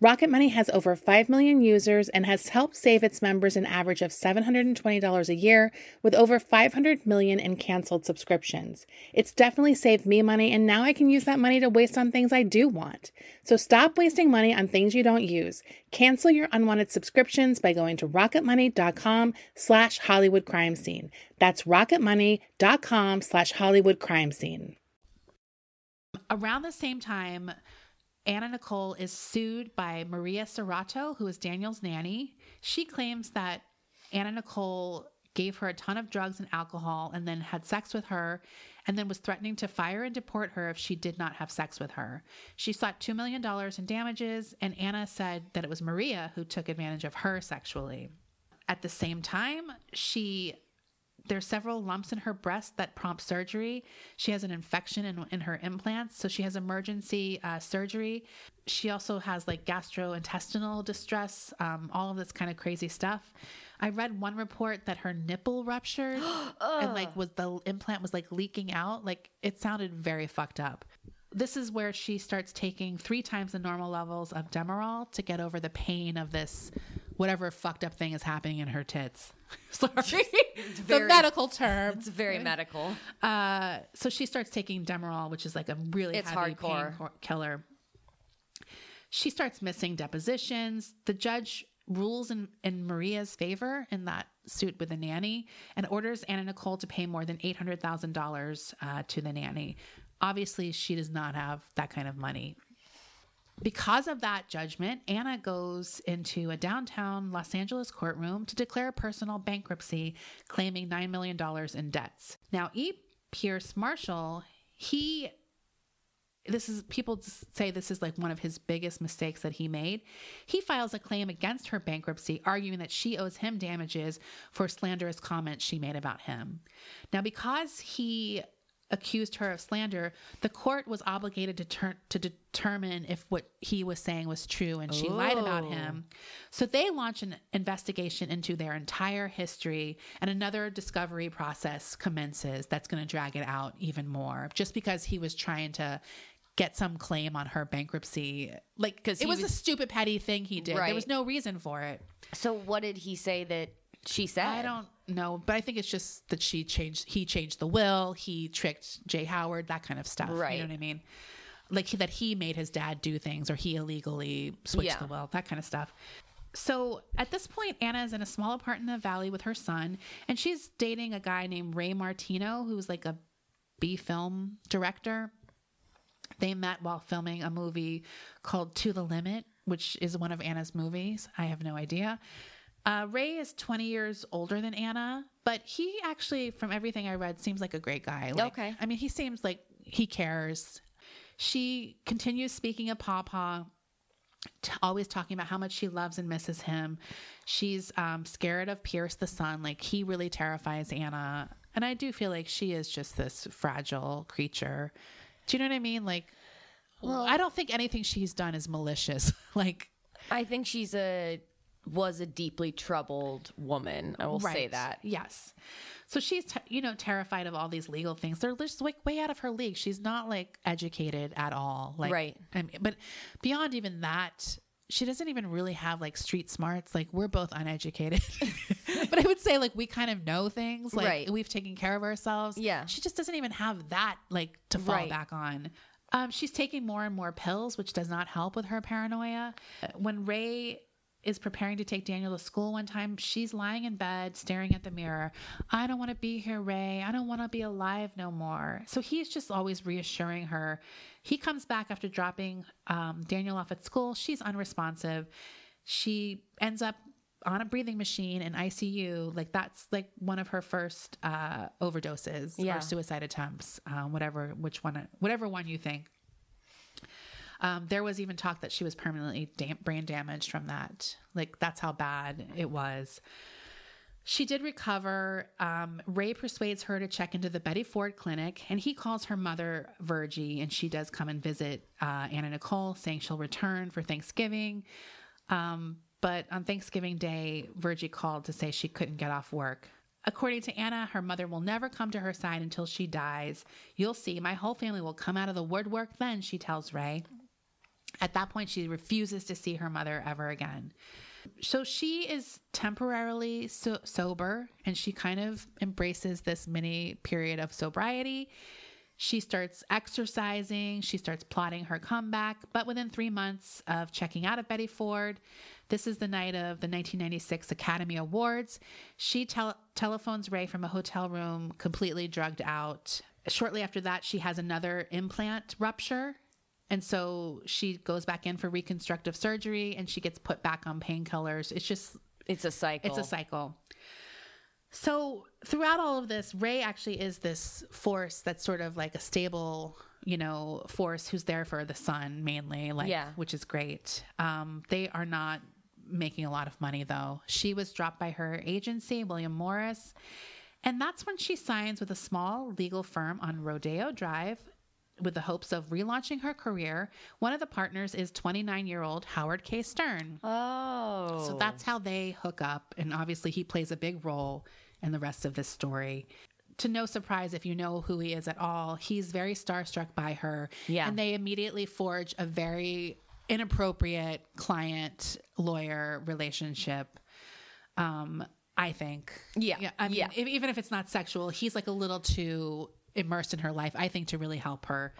Rocket Money has over 5 million users and has helped save its members an average of $720 a year with over 500 million in canceled subscriptions. It's definitely saved me money and now I can use that money to waste on things I do want. So stop wasting money on things you don't use. Cancel your unwanted subscriptions by going to rocketmoney.com slash Hollywood crime scene. That's rocketmoney.com slash Hollywood crime scene. Around the same time, Anna Nicole is sued by Maria Cerrato, who is Daniel's nanny. She claims that Anna Nicole gave her a ton of drugs and alcohol and then had sex with her and then was threatening to fire and deport her if she did not have sex with her. She sought $2 million in damages, and Anna said that it was Maria who took advantage of her sexually. At the same time, she there's several lumps in her breast that prompt surgery. She has an infection in, in her implants, so she has emergency uh, surgery. She also has like gastrointestinal distress, um, all of this kind of crazy stuff. I read one report that her nipple ruptured and like was the implant was like leaking out. Like it sounded very fucked up. This is where she starts taking three times the normal levels of Demerol to get over the pain of this whatever fucked up thing is happening in her tits. Sorry, very- the medical term. It's very medical. Uh, so she starts taking Demerol, which is like a really It's heavy hardcore. pain killer. She starts missing depositions. The judge rules in, in Maria's favor in that suit with the nanny and orders Anna Nicole to pay more than $800,000 uh, to the nanny. Obviously, she does not have that kind of money. Because of that judgment, Anna goes into a downtown Los Angeles courtroom to declare personal bankruptcy, claiming $9 million in debts. Now, E. Pierce Marshall, he this is people say this is like one of his biggest mistakes that he made. He files a claim against her bankruptcy, arguing that she owes him damages for slanderous comments she made about him. Now, because he accused her of slander, the court was obligated to turn to determine if what he was saying was true and she lied about oh. him. So they launch an investigation into their entire history and another discovery process commences that's going to drag it out even more just because he was trying to get some claim on her bankruptcy like cuz it he was, a stupid petty thing he did. There was no reason for it. So what did he say that she said? I don't know, but I think it's just that she changed. He changed the will. He tricked Jay Howard, that kind of stuff. Right. You know what I mean? Like he, that he made his dad do things, or he illegally switched Yeah. the will, that kind of stuff. So at this point, Anna is in a small apartment in the valley with her son, and she's dating a guy named Ray Martino, who's like a B film director. They met while filming a movie called To the Limit, which is one of Anna's movies. I have no idea. Uh, Ray is 20 years older than Anna, but he actually, from everything I read, seems like a great guy. Like, Okay. I mean, he seems like he cares. She continues speaking of Papa, t- always talking about how much she loves and misses him. She's um, scared of Pierce the son. Like, he really terrifies Anna. And I do feel like she is just this fragile creature. Do you know what I mean? Like, well, I don't think anything she's done is malicious. like, I think she's a was a deeply troubled woman. I will say that. Yes. So she's, you know, terrified of all these legal things. They're just like way out of her league. She's not like educated at all. Like, Right. I mean, but beyond even that, she doesn't even really have like street smarts. Like we're both uneducated, but I would say like we kind of know things. Like Right. we've taken care of ourselves. Yeah. She just doesn't even have that like to fall Right. back on. Um, she's taking more and more pills, which does not help with her paranoia. When Ray is preparing to take Daniel to school one time, she's lying in bed staring at the mirror. I don't want to be here, Ray. I don't want to be alive no more. So he's just always reassuring her. He comes back after dropping um, Daniel off at school. She's unresponsive. She ends up on a breathing machine in ICU. Like that's like one of her first uh, overdoses Yeah. or suicide attempts, um, whatever, which one, whatever one you think. Um, there was even talk that she was permanently dam- brain damaged from that. Like that's how bad it was. She did recover. Um, Ray persuades her to check into the Betty Ford clinic, and he calls her mother Virgie, and she does come and visit uh, Anna Nicole, saying she'll return for Thanksgiving. Um, but on Thanksgiving Day, Virgie called to say she couldn't get off work. According to Anna, her mother will never come to her side until she dies. You'll see, my whole family will come out of the woodwork then, she tells Ray. At that point, she refuses to see her mother ever again. So she is temporarily so- sober and she kind of embraces this mini period of sobriety. She starts exercising, she starts plotting her comeback, but within three months of checking out of Betty Ford, this is the night of the 1996 Academy Awards. She tel- telephones Ray from a hotel room, completely drugged out. Shortly after that, she has another implant rupture and so she goes back in for reconstructive surgery and she gets put back on painkillers. It's just, It's a cycle. it's a cycle. So throughout all of this, Ray actually is this force that's sort of like a stable, you know, force who's there for the son mainly, like, Yeah. which is great. Um, they are not making a lot of money though. She was dropped by her agency, William Morris. And that's when she signs with a small legal firm on Rodeo Drive with the hopes of relaunching her career. One of the partners is 29 year old Howard K. Stern. Oh. So that's how they hook up. And obviously, he plays a big role in the rest of this story. To no surprise, if you know who he is at all, he's very starstruck by her. Yeah. And they immediately forge a very inappropriate client lawyer relationship. Um, I think. Yeah. yeah I mean, Yeah. if- even if it's not sexual, he's like a little too immersed in her life, I think, to really help her.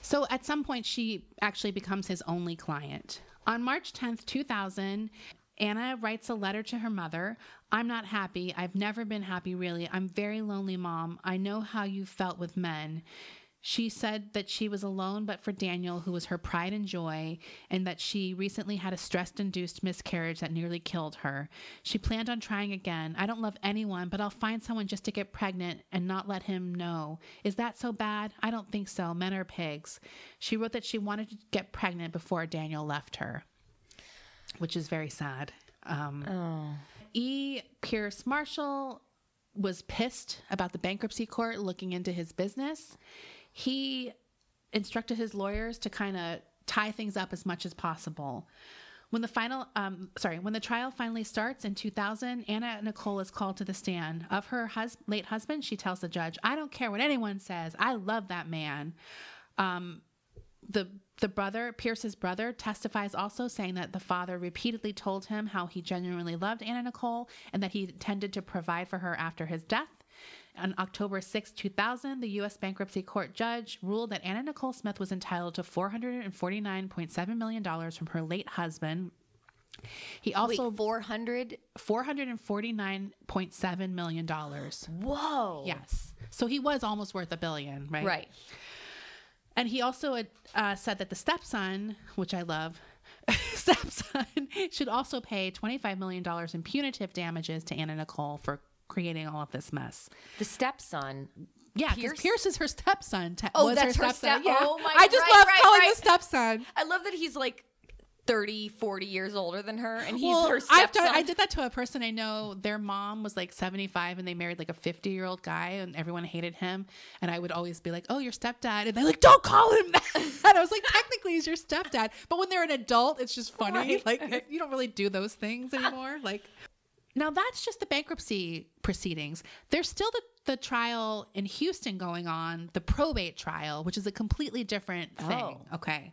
So at some point, she actually becomes his only client. On March 10th, 2000, Anna writes a letter to her mother. I'm not happy. I've never been happy, really. I'm very lonely, mom. I know how you felt with men. She said that she was alone, but for Daniel, who was her pride and joy, and that she recently had a stress induced miscarriage that nearly killed her. She planned on trying again. I don't love anyone, but I'll find someone just to get pregnant and not let him know. Is that so bad? I don't think so. Men are pigs. She wrote that she wanted to get pregnant before Daniel left her, which is very sad. Um, E. Pierce Marshall was pissed about the bankruptcy court looking into his business. He instructed his lawyers to kind of tie things up as much as possible. When the final, um, sorry, when the trial finally starts in 2000, Anna Nicole is called to the stand. Of her hus- late husband, she tells the judge, "I don't care what anyone says. I love that man." Um, the the brother Pierce's brother testifies also saying that the father repeatedly told him how he genuinely loved Anna Nicole and that he intended to provide for her after his death. On October 6, 2000, the U.S. bankruptcy court judge ruled that Anna Nicole Smith was entitled to $449.7 million from her late husband. He also Wait, 400? $449.7 million. Whoa. Yes. So he was almost worth a billion, right? Right. And he also uh, said that the stepson, which I love, stepson should also pay $25 million in punitive damages to Anna Nicole for creating all of this mess. The stepson. Yeah, because Pierce? Pierce is her stepson. te- Oh, was that's her stepson. step- Yeah. oh my- god. I just right, love right, calling right. the stepson. I love that he's like 30, 40 years older than her, and he's Well, her I've stepson. done, I did that to a person I know. Their mom was like 75 and they married like a 50 year old guy and everyone hated him. And I would always be like, oh, your stepdad. And they're like, don't call him that. And I was like, technically, he's your stepdad. But when they're an adult, it's just funny. Right. Like, you don't really do those things anymore. Like, now that's just the bankruptcy proceedings. There's still the, the trial in Houston going on, the probate trial, which is a completely different thing. Oh. Okay.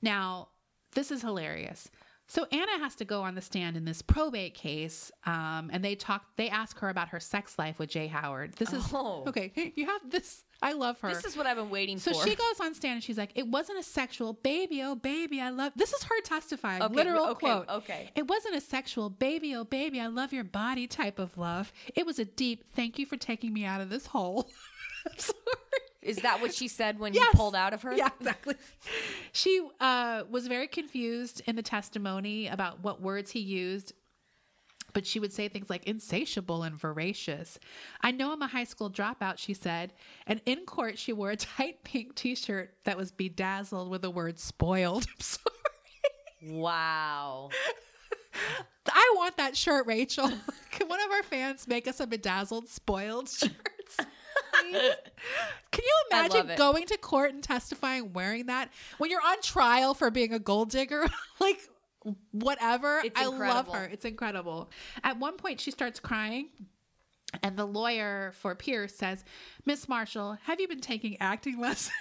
Now, this is hilarious. So Anna has to go on the stand in this probate case, um, and they talk. They ask her about her sex life with Jay Howard. This is Oh. okay. You have this. I love her. this is what I've been waiting So for. So she goes on stand and she's like, "It wasn't a sexual baby, oh baby, I love." This is her testifying, Okay, literal okay, quote. okay. It wasn't a sexual baby, oh baby, I love your body type of love. It was a deep thank you for taking me out of this hole. I'm sorry. Is that what she said when Yes. you pulled out of her? Yeah, exactly. She uh, was very confused in the testimony about what words he used. But she would say things like insatiable and voracious. I know I'm a high school dropout, she said. And in court, she wore a tight pink t shirt that was bedazzled with the word spoiled. I'm sorry. Wow. I want that shirt, Rachel. Can one of our fans make us a bedazzled, spoiled shirt? Please? Can you imagine going to court and testifying wearing that when you're on trial for being a gold digger? like, whatever. I love her. It's incredible. At one point, she starts crying. And the lawyer for Pierce says, Miss Marshall, have you been taking acting lessons?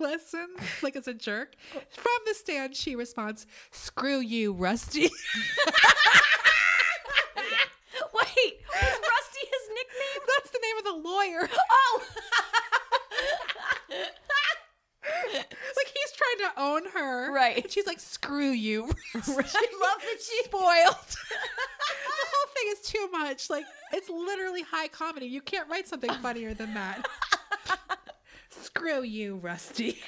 lessons like as a jerk from the stand she responds screw you rusty Wait, was Rusty his nickname? That's the name of the lawyer. Oh, like he's trying to own her. Right. and she's like screw you. I love that she. spoiled. The whole thing is too much. Like it's literally high comedy. You can't write something funnier than that. Screw you rusty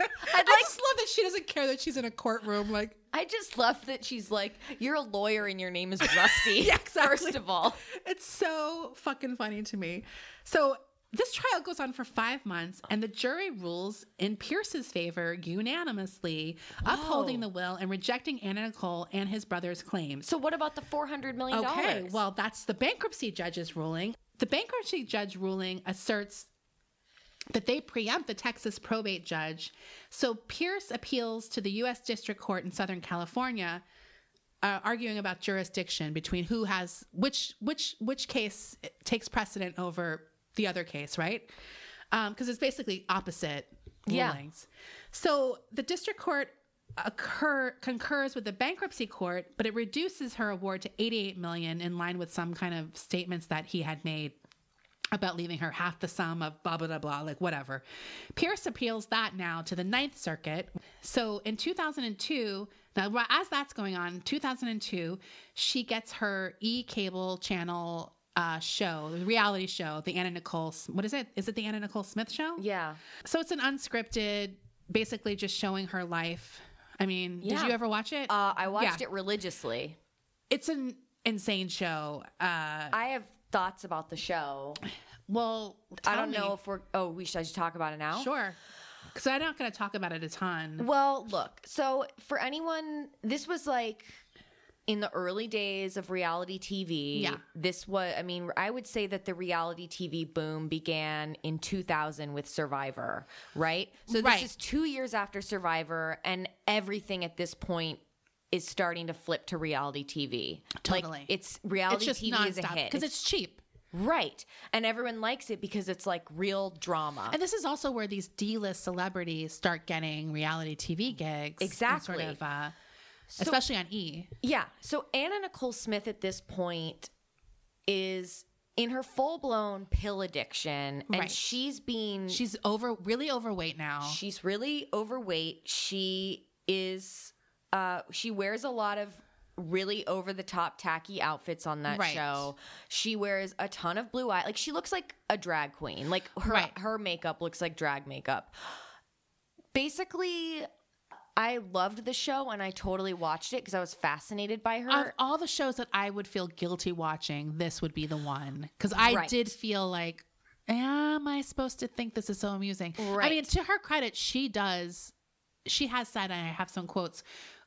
I'd I like. just love that she doesn't care that she's in a courtroom. Like, I just love that she's like, you're a lawyer and your name is Rusty. Yeah, exactly. First of all, it's so fucking funny to me. So this trial goes on for five months, and the jury rules in Pierce's favor unanimously, upholding oh. the will and rejecting Anna Nicole and his brother's claims. so what about the four hundred million dollars? Okay, well, that's the bankruptcy judge's ruling. The bankruptcy judge ruling asserts that they preempt the Texas probate judge. So Pierce appeals to the U.S. District Court in Southern California, uh, arguing about jurisdiction between who has which which which case takes precedent over the other case, right? Because it's basically opposite Yeah. rulings. So the district court occur, concurs with the bankruptcy court, but it reduces her award to 88 million in line with some kind of statements that he had made about leaving her half the sum of blah blah blah blah like whatever. Pierce appeals that now to the Ninth Circuit. So in 2002, now as that's going on, in 2002, she gets her E cable channel uh, show, the reality show, the Anna Nicole. What is it? Is it the Anna Nicole Smith show? Yeah. So it's an unscripted, basically just showing her life. I mean, did you ever watch it? Uh, I watched Yeah. it religiously. It's an insane show. Uh, I have thoughts about the show. well, I don't know if we're. Oh, we should, I should talk about it now. Sure. Because I'm not going to talk about it a ton. Well, look. So for anyone, this was like in the early days of reality TV. Yeah. This was. I mean, I would say that the reality TV boom began in 2000 with Survivor, right? So Right. this is two years after Survivor, and everything at this point is starting to flip to reality TV. Totally. Like it's reality it's TV is a hit because it's cheap. right, and everyone likes it because it's like real drama. And this is also where these D-list celebrities start getting reality TV gigs. Exactly. Sort of, uh, especially on E. Yeah. So Anna Nicole Smith at this point is in her full blown pill addiction and Right. she's being She's over, really overweight now. she's really overweight. She is uh she wears a lot of really over the top tacky outfits on that Right. show. She wears a ton of blue eye. Like she looks like a drag queen. Like her Right. her makeup looks like drag makeup. Basically I loved the show and I totally watched it because I was fascinated by her. of all the shows that I would feel guilty watching, this would be the one because I Right. did feel like, am I supposed to think this is so amusing? Right. I mean, to her credit, she does. She has said, and I have some quotes.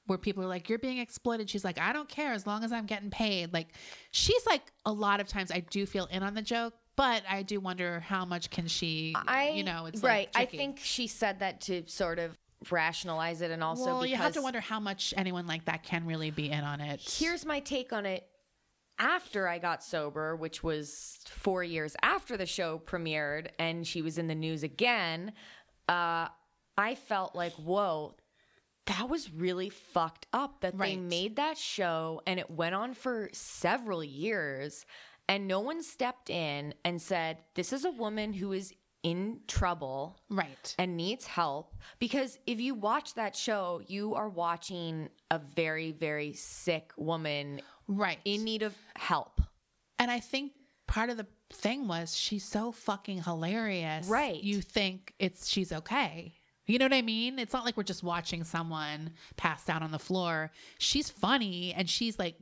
Where people are like, You're being exploited. She's like, I don't care as long as I'm getting paid. Like, she's like, a lot of times I do feel in on the joke, but I do wonder how much can she, I you know, it's right. Like I think she said that to sort of rationalize it, and also well, because you have to wonder how much anyone like that can really be in on it. here's my take on it. After I got sober, which was four years after the show premiered, and she was in the news again, uh, I felt like, whoa, that was really fucked up that they made that show and it went on for several years and no one stepped in and said, this is a woman who is in trouble right. and needs help because if you watch that show, you are watching a very, very sick woman Right. in need of help. And I think part of the thing was she's so fucking hilarious. Right. You think it's she's okay. You know what I mean? It's not like we're just watching someone passed out on the floor. She's funny and she's like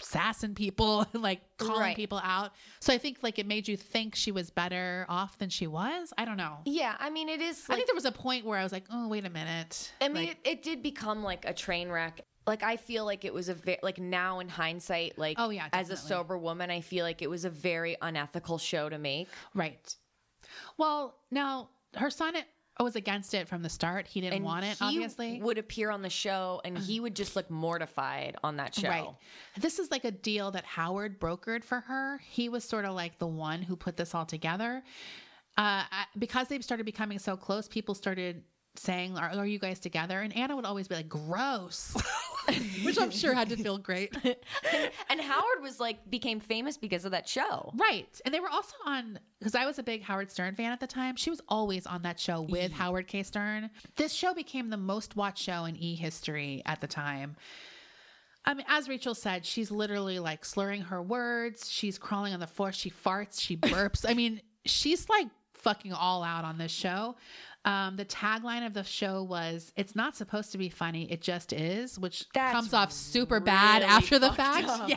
sassing people and like calling Right. people out. So I think like it made you think she was better off than she was. I don't know. Yeah, I mean, it is I think there was a point where I was like, oh, wait a minute. I mean, Like, it, it did become like a train wreck. Like, I feel like it was a very, like now in hindsight, like, Oh, yeah, as a sober woman, I feel like it was a very unethical show to make. right. Well, now her son was against it from the start. He didn't And want it, he obviously. would appear on the show and he would just look mortified on that show. Right. This is like a deal that Howard brokered for her. He was sort of like the one who put this all together. Uh, because they started becoming so close, people started saying, are, are you guys together? And Anna would always be like, gross, which I'm sure had to feel great. And Howard was like, became famous because of that show. right. And they were also on, because I was a big Howard Stern fan at the time. She was always on that show with mm. Howard K. Stern. This show became the most watched show in e history at the time. I mean, as Rachel said, she's literally like slurring her words. She's crawling on the floor. She farts. She burps. I mean, she's like fucking all out on this show. Um, the tagline of the show was, "It's not supposed to be funny. It just is," which That's comes off super bad after the fact. up. Yeah.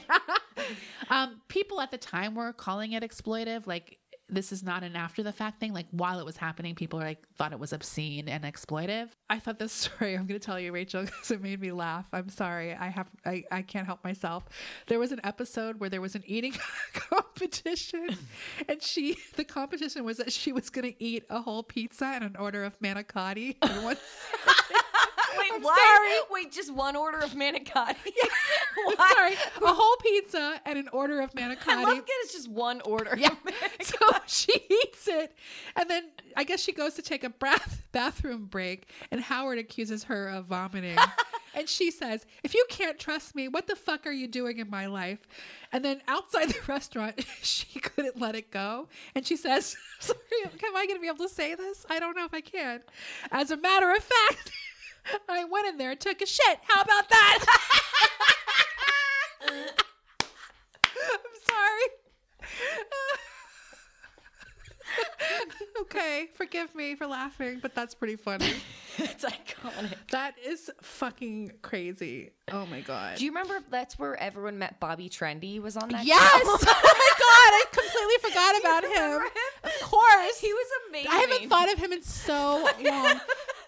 um, people at the time were calling it exploitive. Like this is not an after the fact thing. Like while it was happening, people like thought it was obscene and exploitive. I thought this story. I'm going to tell you, Rachel, because it made me laugh. I'm sorry. I have. I, I can't help myself. There was an episode where there was an eating competition, and she the competition was that she was going to eat a whole pizza and an order of manicotti. Wait, I'm why? Wait, just one order of manicotti? I'm Why? sorry, a whole pizza and an order of manicotti. I love that it's just one order. Yeah. So she eats it. And then I guess she goes to take a bath- bathroom break, and Howard accuses her of vomiting. and she says, If you can't trust me, what the fuck are you doing in my life? And then outside the restaurant, she couldn't let it go. And she says, Sorry, am I going to be able to say this? I don't know if I can. As a matter of fact, I went in there and took a shit. How about that? I'm sorry. okay, forgive me for laughing, but that's pretty funny. it's iconic. that is fucking crazy. Oh my god. Do you remember that's where everyone met Bobby Trendy was on that yes! oh my god, I completely forgot about him. him? Of course. He was amazing. I haven't thought of him in so long.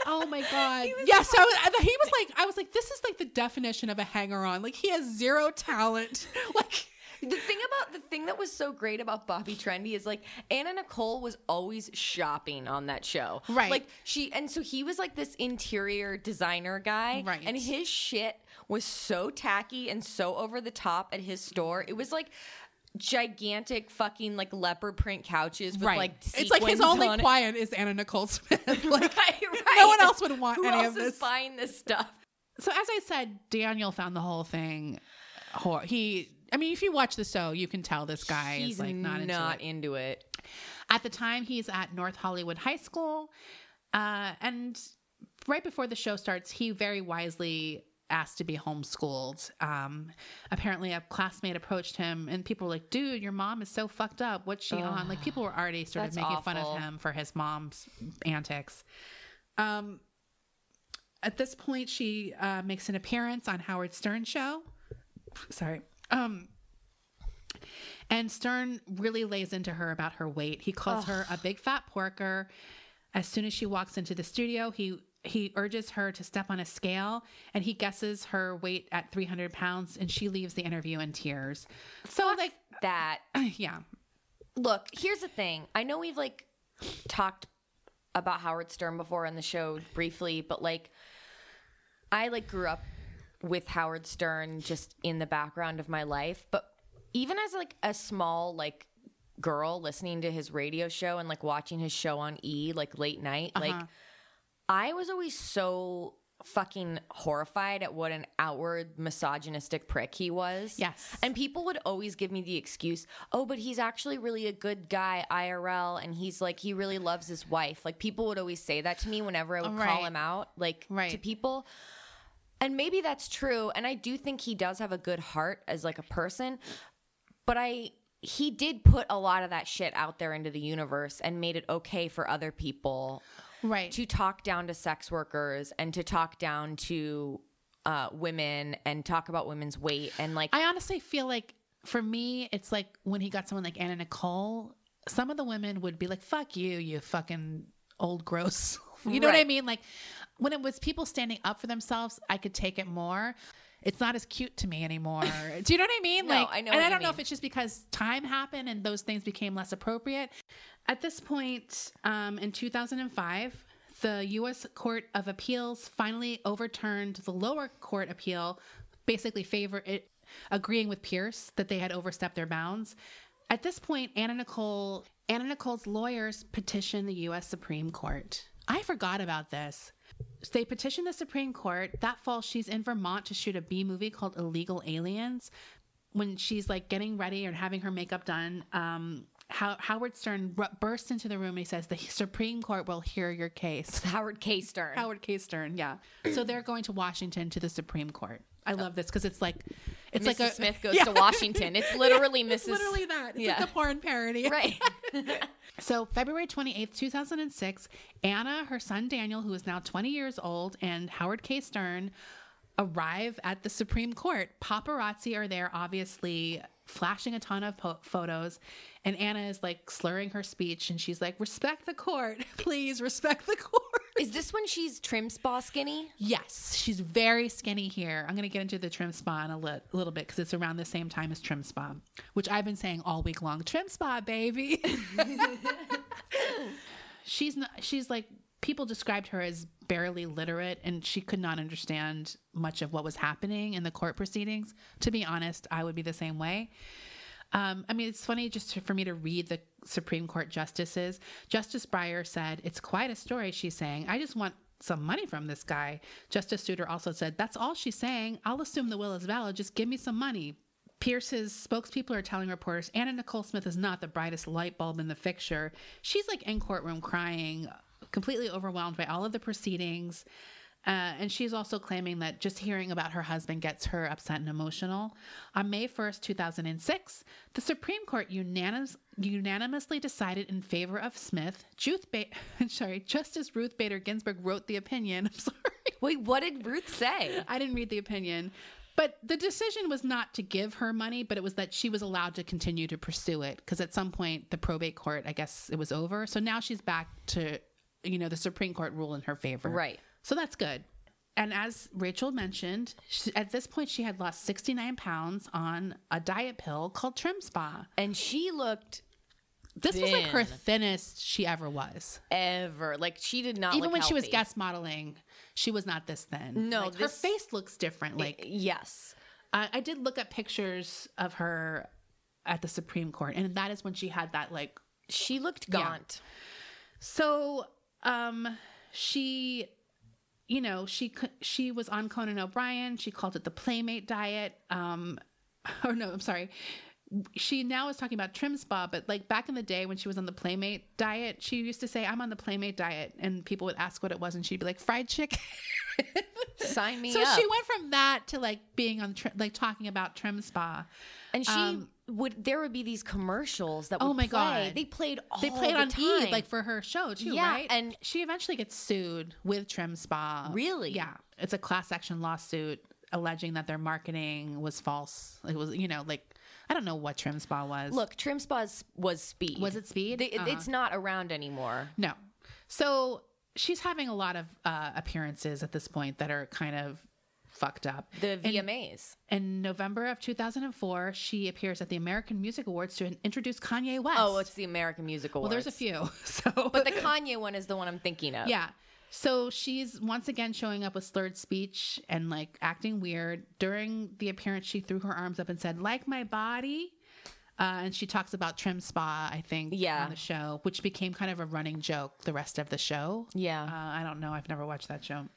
Oh my god! was so I was, I- he was like, I was like, this is like the definition of a hanger-on. Like he has zero talent. Like The thing about the thing that was so great about Bobby Trendy is like Anna Nicole was always shopping on that show. Right. Like she and so he was like this interior designer guy. Right. And his shit was so tacky and so over the top at his store. It was like gigantic fucking like leopard print couches with like it's like his only on client is Anna Nicole Smith. like Right, right. no one else would want Who any else of is this. buying this stuff? So as I said, Daniel found the whole thing. Hor- he, I mean, if you watch the show, you can tell this guy He's is like not, not, into it. into it. At the time, he's at North Hollywood High School, uh, and right before the show starts, he very wisely asked to be homeschooled. Um, apparently, a classmate approached him, and people were like, "Dude, your mom is so fucked up. What's she on?" Like people were already sort of making fun of him for his mom's antics. Um, at this point, she uh, makes an appearance on Howard Stern show. Sorry. Um, and Stern really lays into her about her weight. He calls her a big fat porker. As soon as she walks into the studio, he he urges her to step on a scale and he guesses her weight at 300 pounds and she leaves the interview in tears. So, like, that yeah. Look, here's the thing. I know we've like talked about Howard Stern before on the show briefly, but like I like grew up with Howard Stern just in the background of my life, but even as like a small like girl listening to his radio show and like watching his show on E like late night, like uh-huh. I was always so fucking horrified at what an outward misogynistic prick he was. Yes. And people would always give me the excuse, oh, but he's actually really a good guy IRL and he's like, he really loves his wife. Like people would always say that to me whenever I would call him out, like right. to people. And maybe that's true. And I do think he does have a good heart as like a person. But I, he did put a lot of that shit out there into the universe and made it okay for other people Right. to talk down to sex workers and to talk down to uh, women and talk about women's weight and like I honestly feel like for me, it's like when he got someone like Anna Nicole, some of the women would be like, fuck you, you fucking old gross. you know what I mean? Like when it was people standing up for themselves, I could take it more. It's not as cute to me anymore. Do you know what I mean? No, like, I know and I don't know if it's just because time happened and those things became less appropriate. At this point, um, in 2005, the U.S. Court of Appeals finally overturned the lower court appeal, basically favor it, agreeing with Pierce that they had overstepped their bounds. At this point, Anna Nicole, Anna Nicole's lawyers petitioned the U.S. Supreme Court. I forgot about this. They petitioned the Supreme Court. That fall, she's in Vermont to shoot a B movie called Illegal Aliens. When she's like getting ready or having her makeup done, um, How- Howard Stern r- bursts into the room and he says, The Supreme Court will hear your case. Howard K. Stern. Howard K. Stern, yeah. So they're going to Washington to the Supreme Court. I love this because it's like, it's Mrs. like a Smith goes Yeah. to Washington. It's literally Mrs. It's literally that. It's Yeah. like a porn parody. right. So, February 28th, 2006, Anna, her son Daniel, who is now 20 years old, and Howard K. Stern arrive at the Supreme Court. Paparazzi are there, obviously, flashing a ton of po- photos. And Anna is like slurring her speech, and she's like, Respect the court. Please respect the court. Is this when she's trim spa skinny? Yes, she's very skinny here. I'm going to get into the trim spa in a li- little bit because it's around the same time as trim spa, which I've been saying all week long. Trim spa, baby. she's not. She's like people described her as barely literate, and she could not understand much of what was happening in the court proceedings. To be honest, I would be the same way. Um, I mean, it's funny just to, for me to read the Supreme Court justices. Justice Breyer said, It's quite a story, she's saying. I just want some money from this guy. Justice Souter also said, That's all she's saying. I'll assume the will is valid. Just give me some money. Pierce's spokespeople are telling reporters Anna Nicole Smith is not the brightest light bulb in the fixture. She's like in courtroom crying, completely overwhelmed by all of the proceedings. Uh, and she's also claiming that just hearing about her husband gets her upset and emotional. On May 1st, 2006, the Supreme Court unanimous, unanimously decided in favor of Smith. Juth ba- sorry, Justice Ruth Bader Ginsburg wrote the opinion. I'm sorry. Wait, what did Ruth say? I didn't read the opinion. But the decision was not to give her money, but it was that she was allowed to continue to pursue it because at some point the probate court, I guess it was over. So now she's back to, you know, the Supreme Court rule in her favor. Right. So that's good. And as Rachel mentioned, she, at this point she had lost 69 pounds on a diet pill called Trim Spa. And she looked This was like her thinnest she ever was. ever like she did not. Even when she was guest modeling, she was not this thin. No, Like, her face looks different. Like yes. I, I did look at pictures of her at the Supreme Court, and that is when she had that like. She looked Yeah. gaunt. So, um, she, you know, she she was on Conan O'Brien. She called it the Playmate diet. Um, or no, I'm sorry. She now is talking about trim spa, but like back in the day when she was on the Playmate diet, she used to say, "I'm on the Playmate diet," and people would ask what it was, and she'd be like, "Fried chicken." Sign me so up. she went from that to like being on, tri- like talking about trim spa. and she um, would. There would be these commercials that. Oh my play. God. They played. All They played the on E time. like for her show too, Yeah, right? and- she eventually gets sued with Trim Spa. Really? Yeah, it's a class action lawsuit alleging that their marketing was false. It was, you know, like I don't know what Trim Spa was. Look, Trim Spas was speed. Was it Speed? They- Uh-huh. It's not around anymore. no. So she's having a lot of uh, appearances at this point that are kind of fucked up. The VMAs. In November of 2004, she appears at the American Music Awards to introduce Kanye West. Oh, it's the American Music Awards. well, there's a few. So, But the Kanye one is the one I'm thinking of. yeah. So she's once again showing up with slurred speech and like acting weird. During the appearance, she threw her arms up and said, "Like my body." Uh, and she talks about Trim Spa, I think, Yeah. on the show, which became kind of a running joke the rest of the show. Yeah. Uh, I don't know. I've never watched that show.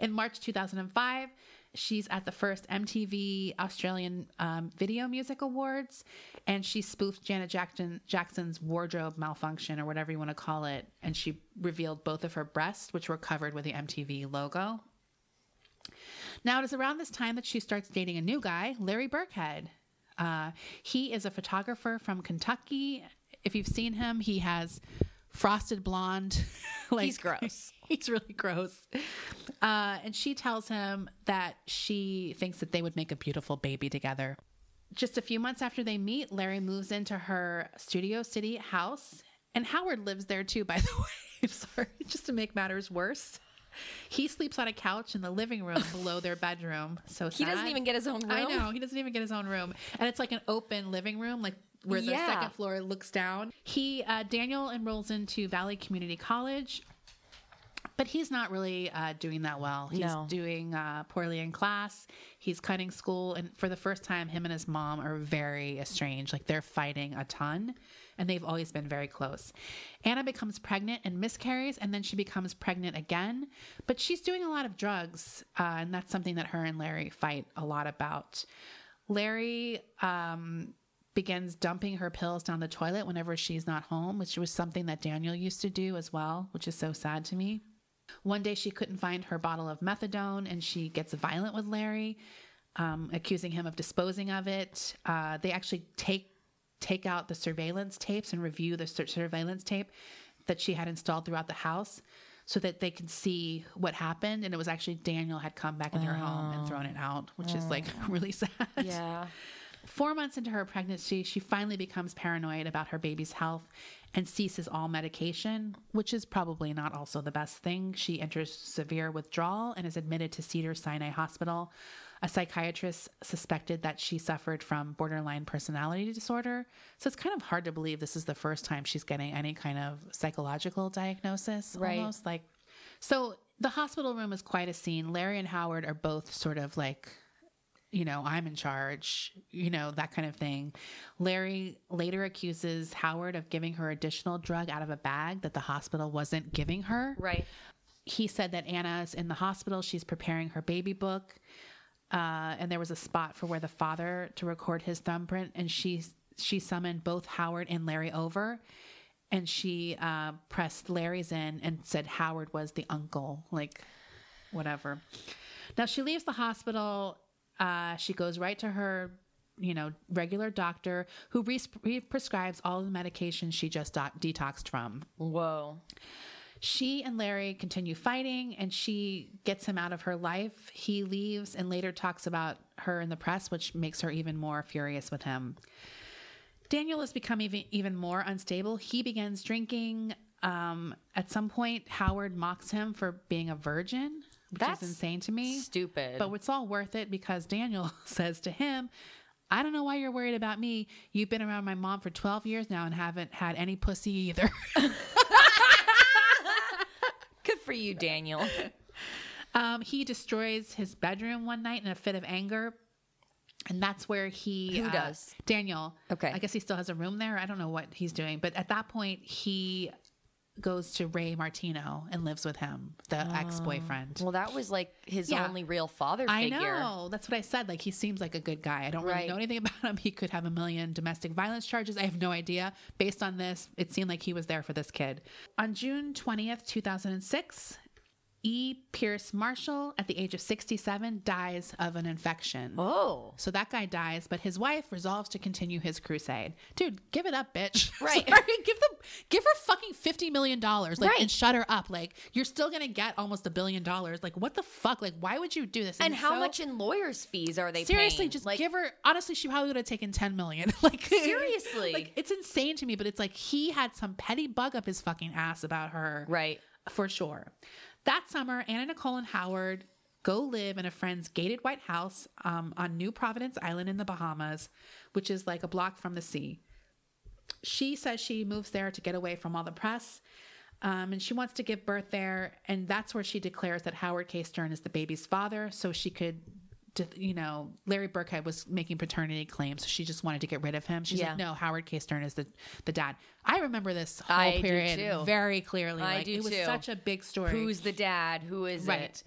In March 2005, she's at the first MTV Australian um, Video Music Awards, and she spoofed Janet Jackson, Jackson's wardrobe malfunction, or whatever you want to call it, and she revealed both of her breasts, which were covered with the MTV logo. Now, it is around this time that she starts dating a new guy, Larry Birkhead. Uh, he is a photographer from Kentucky. If you've seen him, he has frosted blonde. like He's gross. he's really gross. Uh, and she tells him that she thinks that they would make a beautiful baby together. Just a few months after they meet, Larry moves into her Studio City house, and Howard lives there too. By the way, I'm sorry, just to make matters worse. He sleeps on a couch in the living room below their bedroom. So He doesn't even get his own room. I know he doesn't even get his own room, and it's like an open living room, like where the Yeah. second floor looks down. He uh, Daniel enrolls into Valley Community College, but he's not really uh, doing that well. He's No. doing uh, poorly in class. He's cutting school, and for the first time, him and his mom are very estranged. Like they're fighting a ton, and they've always been very close. Anna becomes pregnant and miscarries, and then she becomes pregnant again. But she's doing a lot of drugs, uh, and that's something that her and Larry fight a lot about. Larry um, begins dumping her pills down the toilet whenever she's not home, which was something that Daniel used to do as well, which is so sad to me. One day she couldn't find her bottle of methadone and she gets violent with Larry, um, accusing him of disposing of it. Uh, they actually take take out the surveillance tapes and review the sur- surveillance tape that she had installed throughout the house so that they could see what happened. And it was actually Daniel had come back into her home and thrown it out, which is like really sad. Yeah. Four months into her pregnancy, she finally becomes paranoid about her baby's health and ceases all medication, which is probably not also the best thing. She enters severe withdrawal and is admitted to Cedar Sinai Hospital. A psychiatrist suspected that she suffered from borderline personality disorder. So it's kind of hard to believe this is the first time she's getting any kind of psychological diagnosis. Right. Almost like so the hospital room is quite a scene. Larry and Howard are both sort of like you know, I'm in charge, you know, that kind of thing. Larry later accuses Howard of giving her additional drug out of a bag that the hospital wasn't giving her. Right. He said that Anna's in the hospital, she's preparing her baby book. Uh, and there was a spot for where the father to record his thumbprint, and she she summoned both Howard and Larry over, and she uh, pressed Larry's in and said Howard was the uncle, like whatever. Now she leaves the hospital. Uh, she goes right to her, you know, regular doctor who re- prescribes all the medications she just doc- detoxed from. Whoa. She and Larry continue fighting, and she gets him out of her life. He leaves and later talks about her in the press, which makes her even more furious with him. Daniel has become even even more unstable. He begins drinking. Um, at some point, Howard mocks him for being a virgin, which That's is insane to me. Stupid. But it's all worth it because Daniel says to him, I don't know why you're worried about me. You've been around my mom for 12 years now and haven't had any pussy either. Good for you, Daniel. um, he destroys his bedroom one night in a fit of anger. And that's where he Who uh, does? Daniel. Okay. I guess he still has a room there. I don't know what he's doing, but at that point he goes to Ray Martino and lives with him, the ah. ex-boyfriend. Well, that was like his Yeah. only real father I know. That's what I said. Like he seems like a good guy. I don't really know anything about him. He could have a million domestic violence charges. I have no idea. Based on this, it seemed like he was there for this kid. On June 20th, 2006, E. Pierce Marshall, at the age of 67, dies of an infection. Oh. So that guy dies, but his wife resolves to continue his crusade. Dude, give it up, bitch. Right. Sorry, give them give her fucking fifty million dollars. Like Right. and shut her up. Like you're still gonna get almost a billion dollars. Like what the fuck? Like why would you do this? And it's how so- much in lawyers' fees are they Seriously, paying? just like, give her honestly, she probably would have taken ten million. like Seriously. Like it's insane to me, but it's like he had some petty bug up his fucking ass about her. Right. for sure. That summer, Anna Nicole and Howard go live in a friend's gated white house um, on New Providence Island in the Bahamas, which is like a block from the sea. She says she moves there to get away from all the press. Um, and she wants to give birth there. And that's where she declares that Howard K. Stern is the baby's father. So she could, you know, Larry Birkhead was making paternity claims. So she just wanted to get rid of him. She's Yeah. like, no, Howard K. Stern is the, the dad. I remember this whole I period very clearly. I like, do it was too. such a big story. Who's the dad? Who is Right. it?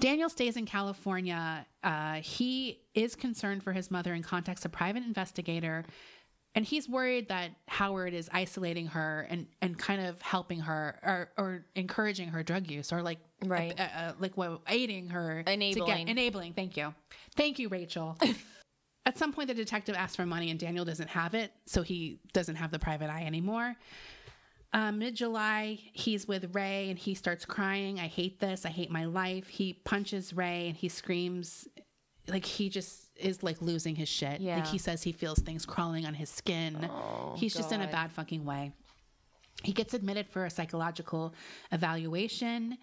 Daniel stays in California. Uh, he is concerned for his mother and contacts a private investigator. And he's worried that Howard is isolating her and, and kind of helping her or, or encouraging her drug use or like Right. uh, uh, like what aiding her to Enabling. get, enabling. Thank you, thank you, Rachel. At some point, the detective asks for money and Daniel doesn't have it, so he doesn't have the private eye anymore. Um, Mid July, he's with Ray and he starts crying. I hate this. I hate my life. He punches Ray and he screams like he just is like losing his shit. Yeah. Like he says he feels things crawling on his skin. he's just in a bad fucking way. He gets admitted for a psychological evaluation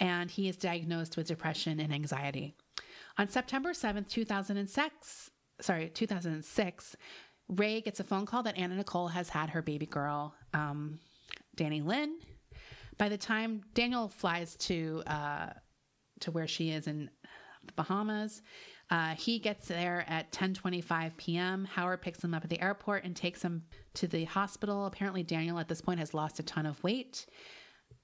and he is diagnosed with depression and anxiety. On September 7th, 2006, sorry, 2006, Ray gets a phone call that Anna Nicole has had her baby girl, um, Dannielynn. By the time Daniel flies to uh, to where she is in the Bahamas, uh, he gets there at 10:25 p.m. Howard picks him up at the airport and takes him to the hospital. Apparently, Daniel at this point has lost a ton of weight.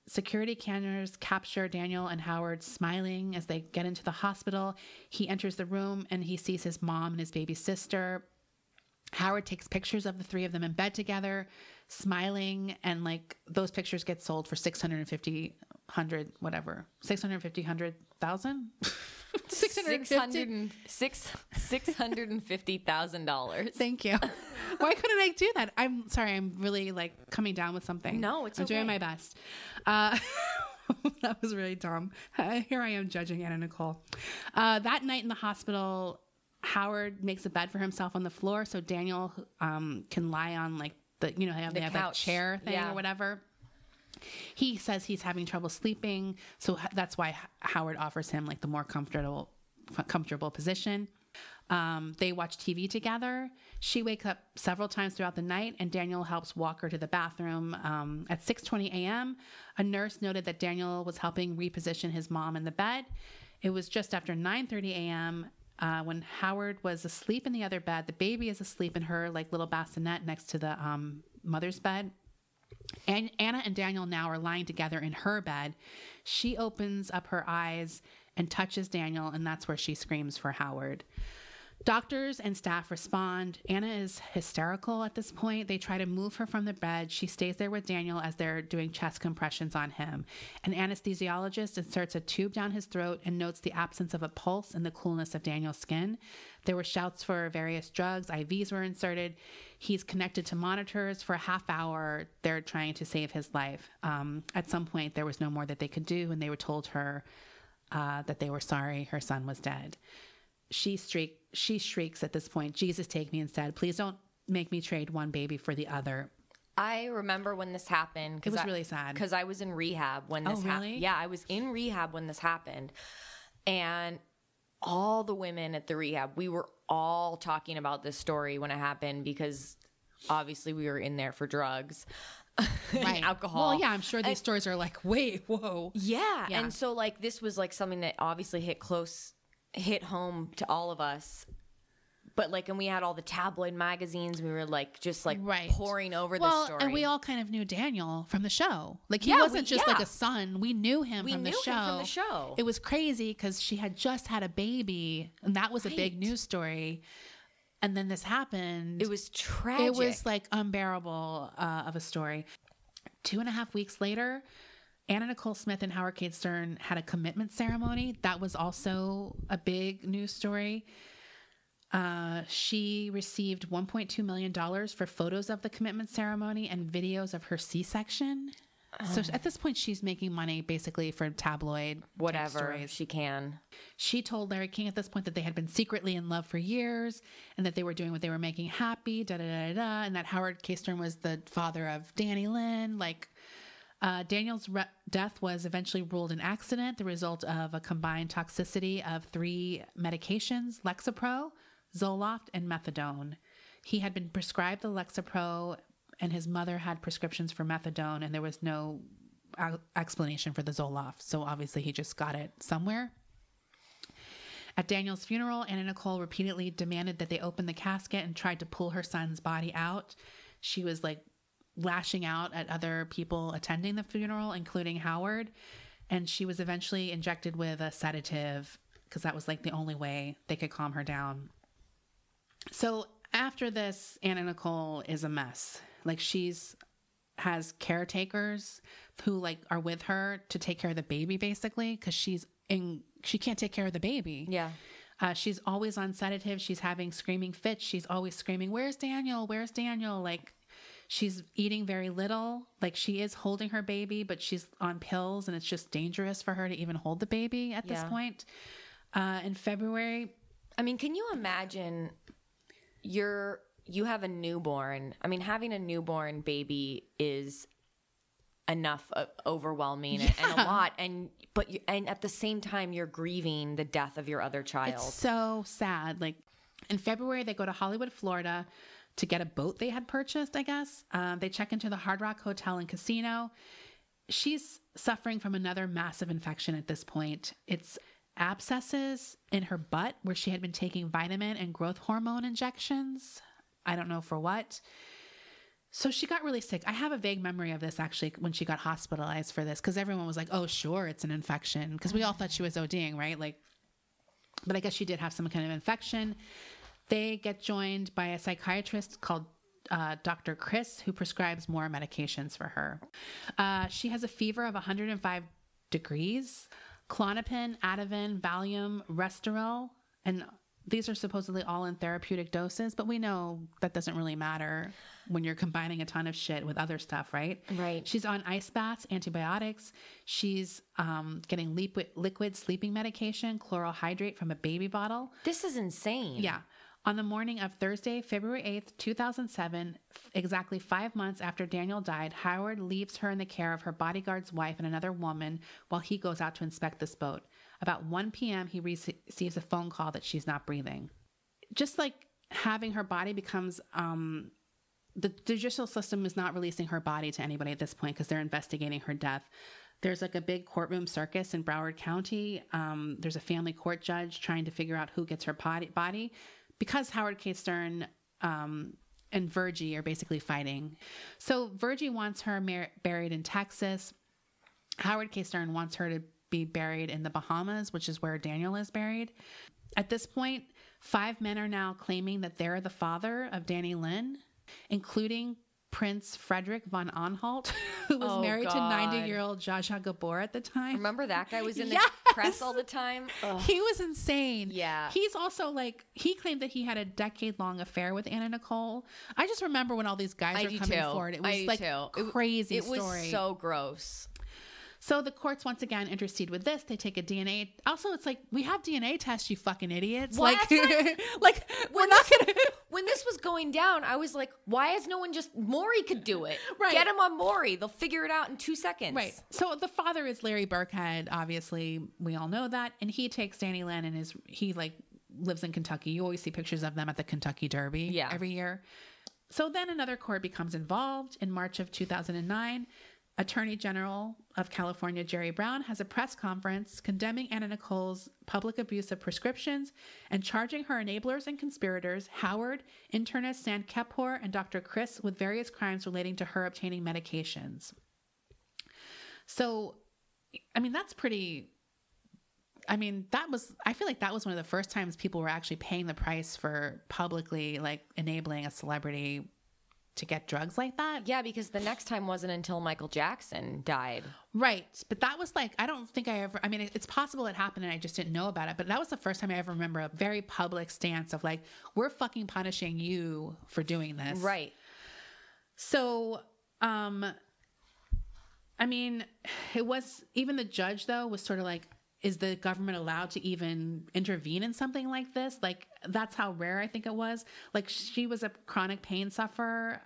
Security cameras capture Daniel and Howard smiling as they get into the hospital. He enters the room and he sees his mom and his baby sister. Howard takes pictures of the three of them in bed together, smiling, and like those pictures get sold for 650, 100, whatever. 650, 100,000? 600 and, six, $650,000. Thank you. Why couldn't I do that? I'm sorry. I'm really like coming down with something. No, it's I'm doing my best. Uh, that was really dumb. Uh, here I am judging Anna Nicole. Uh, that night in the hospital, Howard makes a bed for himself on the floor so Daniel um, can lie on like the you know they have, The they have that chair thing Yeah. or whatever. He says he's having trouble sleeping, so that's why Howard offers him like the more comfortable comfortable position. Um, they watch TV together. She wakes up several times throughout the night, and Daniel helps walk her to the bathroom. Um, at 6:20 a.m., a nurse noted that Daniel was helping reposition his mom in the bed. It was just after 9:30 a.m. Uh, when Howard was asleep in the other bed. The baby is asleep in her like little bassinet next to the um, mother's bed. And Anna and Daniel now are lying together in her bed. She opens up her eyes and touches Daniel, and that's where she screams for Howard. Doctors and staff respond. Anna is hysterical at this point. They try to move her from the bed. She stays there with Daniel as they're doing chest compressions on him. An anesthesiologist inserts a tube down his throat and notes the absence of a pulse and the coolness of Daniel's skin. There were shouts for various drugs. IVs were inserted. He's connected to monitors for a half hour. They're trying to save his life. Um, at some point, there was no more that they could do, and they were told her uh, that they were sorry her son was dead she shriek she shrieks at this point jesus take me instead please don't make me trade one baby for the other I remember when this happened. It was really sad. because I was in rehab when oh, this Oh, happened. Yeah, I was in rehab when this happened, and all the women at the rehab, we were all talking about this story when it happened because obviously we were in there for drugs, and alcohol. well yeah i'm sure these stories are like wait whoa Yeah. Yeah. And so like this was like something that obviously hit close hit home to all of us. But like and we had all the tabloid magazines, we were like just like Right. pouring over well the story. and we all kind of knew daniel from the show like he Yeah, wasn't we- just like a son we knew him We from the knew show him from the show. it was crazy because she had just had a baby and that was a big news story and then this happened it was tragic. It was like unbearable uh, of a story. Two and a half weeks later, Anna Nicole Smith and Howard K. Stern had a commitment ceremony. That was also a big news story. Uh, she received $1.2 million for photos of the commitment ceremony and videos of her C section. So at this point, she's making money basically for tabloid whatever she can. She told Larry King at this point that they had been secretly in love for years and that they were doing what they were making happy, da da da da, da, and that Howard K. Stern was the father of Dannielynn. Like, Uh, Daniel's re- death was eventually ruled an accident, the result of a combined toxicity of three medications Lexapro, Zoloft, and methadone. He had been prescribed the Lexapro, and his mother had prescriptions for methadone, and there was no uh, explanation for the Zoloft. So obviously, he just got it somewhere. At Daniel's funeral, Anna Nicole repeatedly demanded that they open the casket and tried to pull her son's body out. She was like lashing out at other people attending the funeral, including Howard. And she was eventually injected with a sedative because that was like the only way they could calm her down. So after this, Anna Nicole is a mess. Like she's has caretakers who like are with her to take care of the baby basically because she's in she can't take care of the baby. Yeah. Uh, she's always on sedatives. She's having screaming fits. She's always screaming, Where's Daniel? Where's Daniel? Like, she's eating very little. Like, she is holding her baby, but she's on pills, and it's just dangerous for her to even hold the baby at this point. Uh, in February, I mean, can you imagine you're you have a newborn? I mean, having a newborn baby is enough uh, overwhelming and, and a lot and but you, and at the same time you're grieving the death of your other child. It's so sad. Like in February, they go to Hollywood, Florida to get a boat they had purchased, I guess. Um, they check into the Hard Rock Hotel and Casino. She's suffering from another massive infection at this point. It's abscesses in her butt where she had been taking vitamin and growth hormone injections. I don't know for what. So she got really sick. I have a vague memory of this actually when she got hospitalized for this because everyone was like, oh, sure, it's an infection. Because we all thought she was ODing, right? Like, but I guess she did have some kind of infection. They get joined by a psychiatrist called uh, Dr. Chris, who prescribes more medications for her. Uh, she has a fever of 105 degrees. Klonopin, Ativan, Valium, Restoril, and these are supposedly all in therapeutic doses, but we know that doesn't really matter when you're combining a ton of shit with other stuff, right? Right. She's on ice baths, antibiotics. She's um, getting liquid, liquid sleeping medication, chloral hydrate from a baby bottle. this is insane. Yeah. On the morning of Thursday, February 8th, 2007, exactly five months after Daniel died, Howard leaves her in the care of her bodyguard's wife and another woman while he goes out to inspect this boat. About 1 p.m., he receives a phone call that she's not breathing. Just like having her body becomes, um, the judicial system is not releasing her body to anybody at this point because they're investigating her death. There's like a big courtroom circus in Broward County. Um, there's a family court judge trying to figure out who gets her body. Because Howard K. Stern um, and Virgie are basically fighting. So Virgie wants her mar- buried in Texas. Howard K. Stern wants her to be buried in the Bahamas, which is where Daniel is buried. At this point, five men are now claiming that they're the father of Dannielynn, including Prince Frederick von Anhalt, who was Oh, married to 90 year old Zsa Zsa Gabor at the time. Remember that guy was in the press all the time? Ugh. He was insane. Yeah. He's also like, he claimed that he had a decade long affair with Anna Nicole. I just remember when all these guys I were coming too. forward. It was like too. It- crazy It was so gross. So the courts once again intercede with this. They take a DNA. Also, it's like we have DNA tests, you fucking idiots. Well, like, like we're not this- gonna. When this was going down, I was like, why is no one just Maury could do it? Right. Get him on Maury. They'll figure it out in two seconds. Right. So the father is Larry Birkhead. Obviously, we all know that, and he takes Dannielynn and his he like lives in Kentucky. You always see pictures of them at the Kentucky Derby. Yeah. Every year. So then another court becomes involved in March of 2009. Attorney General of California Jerry Brown has a press conference condemning Anna Nicole's public abuse of prescriptions and charging her enablers and conspirators, Howard, internist Sandeep Kapoor, and Dr. Chris, with various crimes relating to her obtaining medications. So, I mean, that's pretty. I mean, that was, I feel like that was one of the first times people were actually paying the price for publicly like enabling a celebrity to get drugs like that. Yeah, because the next time wasn't until Michael Jackson died. Right. But that was like, I don't think I ever, I mean, it's possible it happened and I just didn't know about it. But that was the first time I ever remember a very public stance of like, we're fucking punishing you for doing this. Right. So, um, I mean, it was even the judge though was sort of like, is the government allowed to even intervene in something like this? Like, that's how rare I think it was. Like, she was a chronic pain sufferer,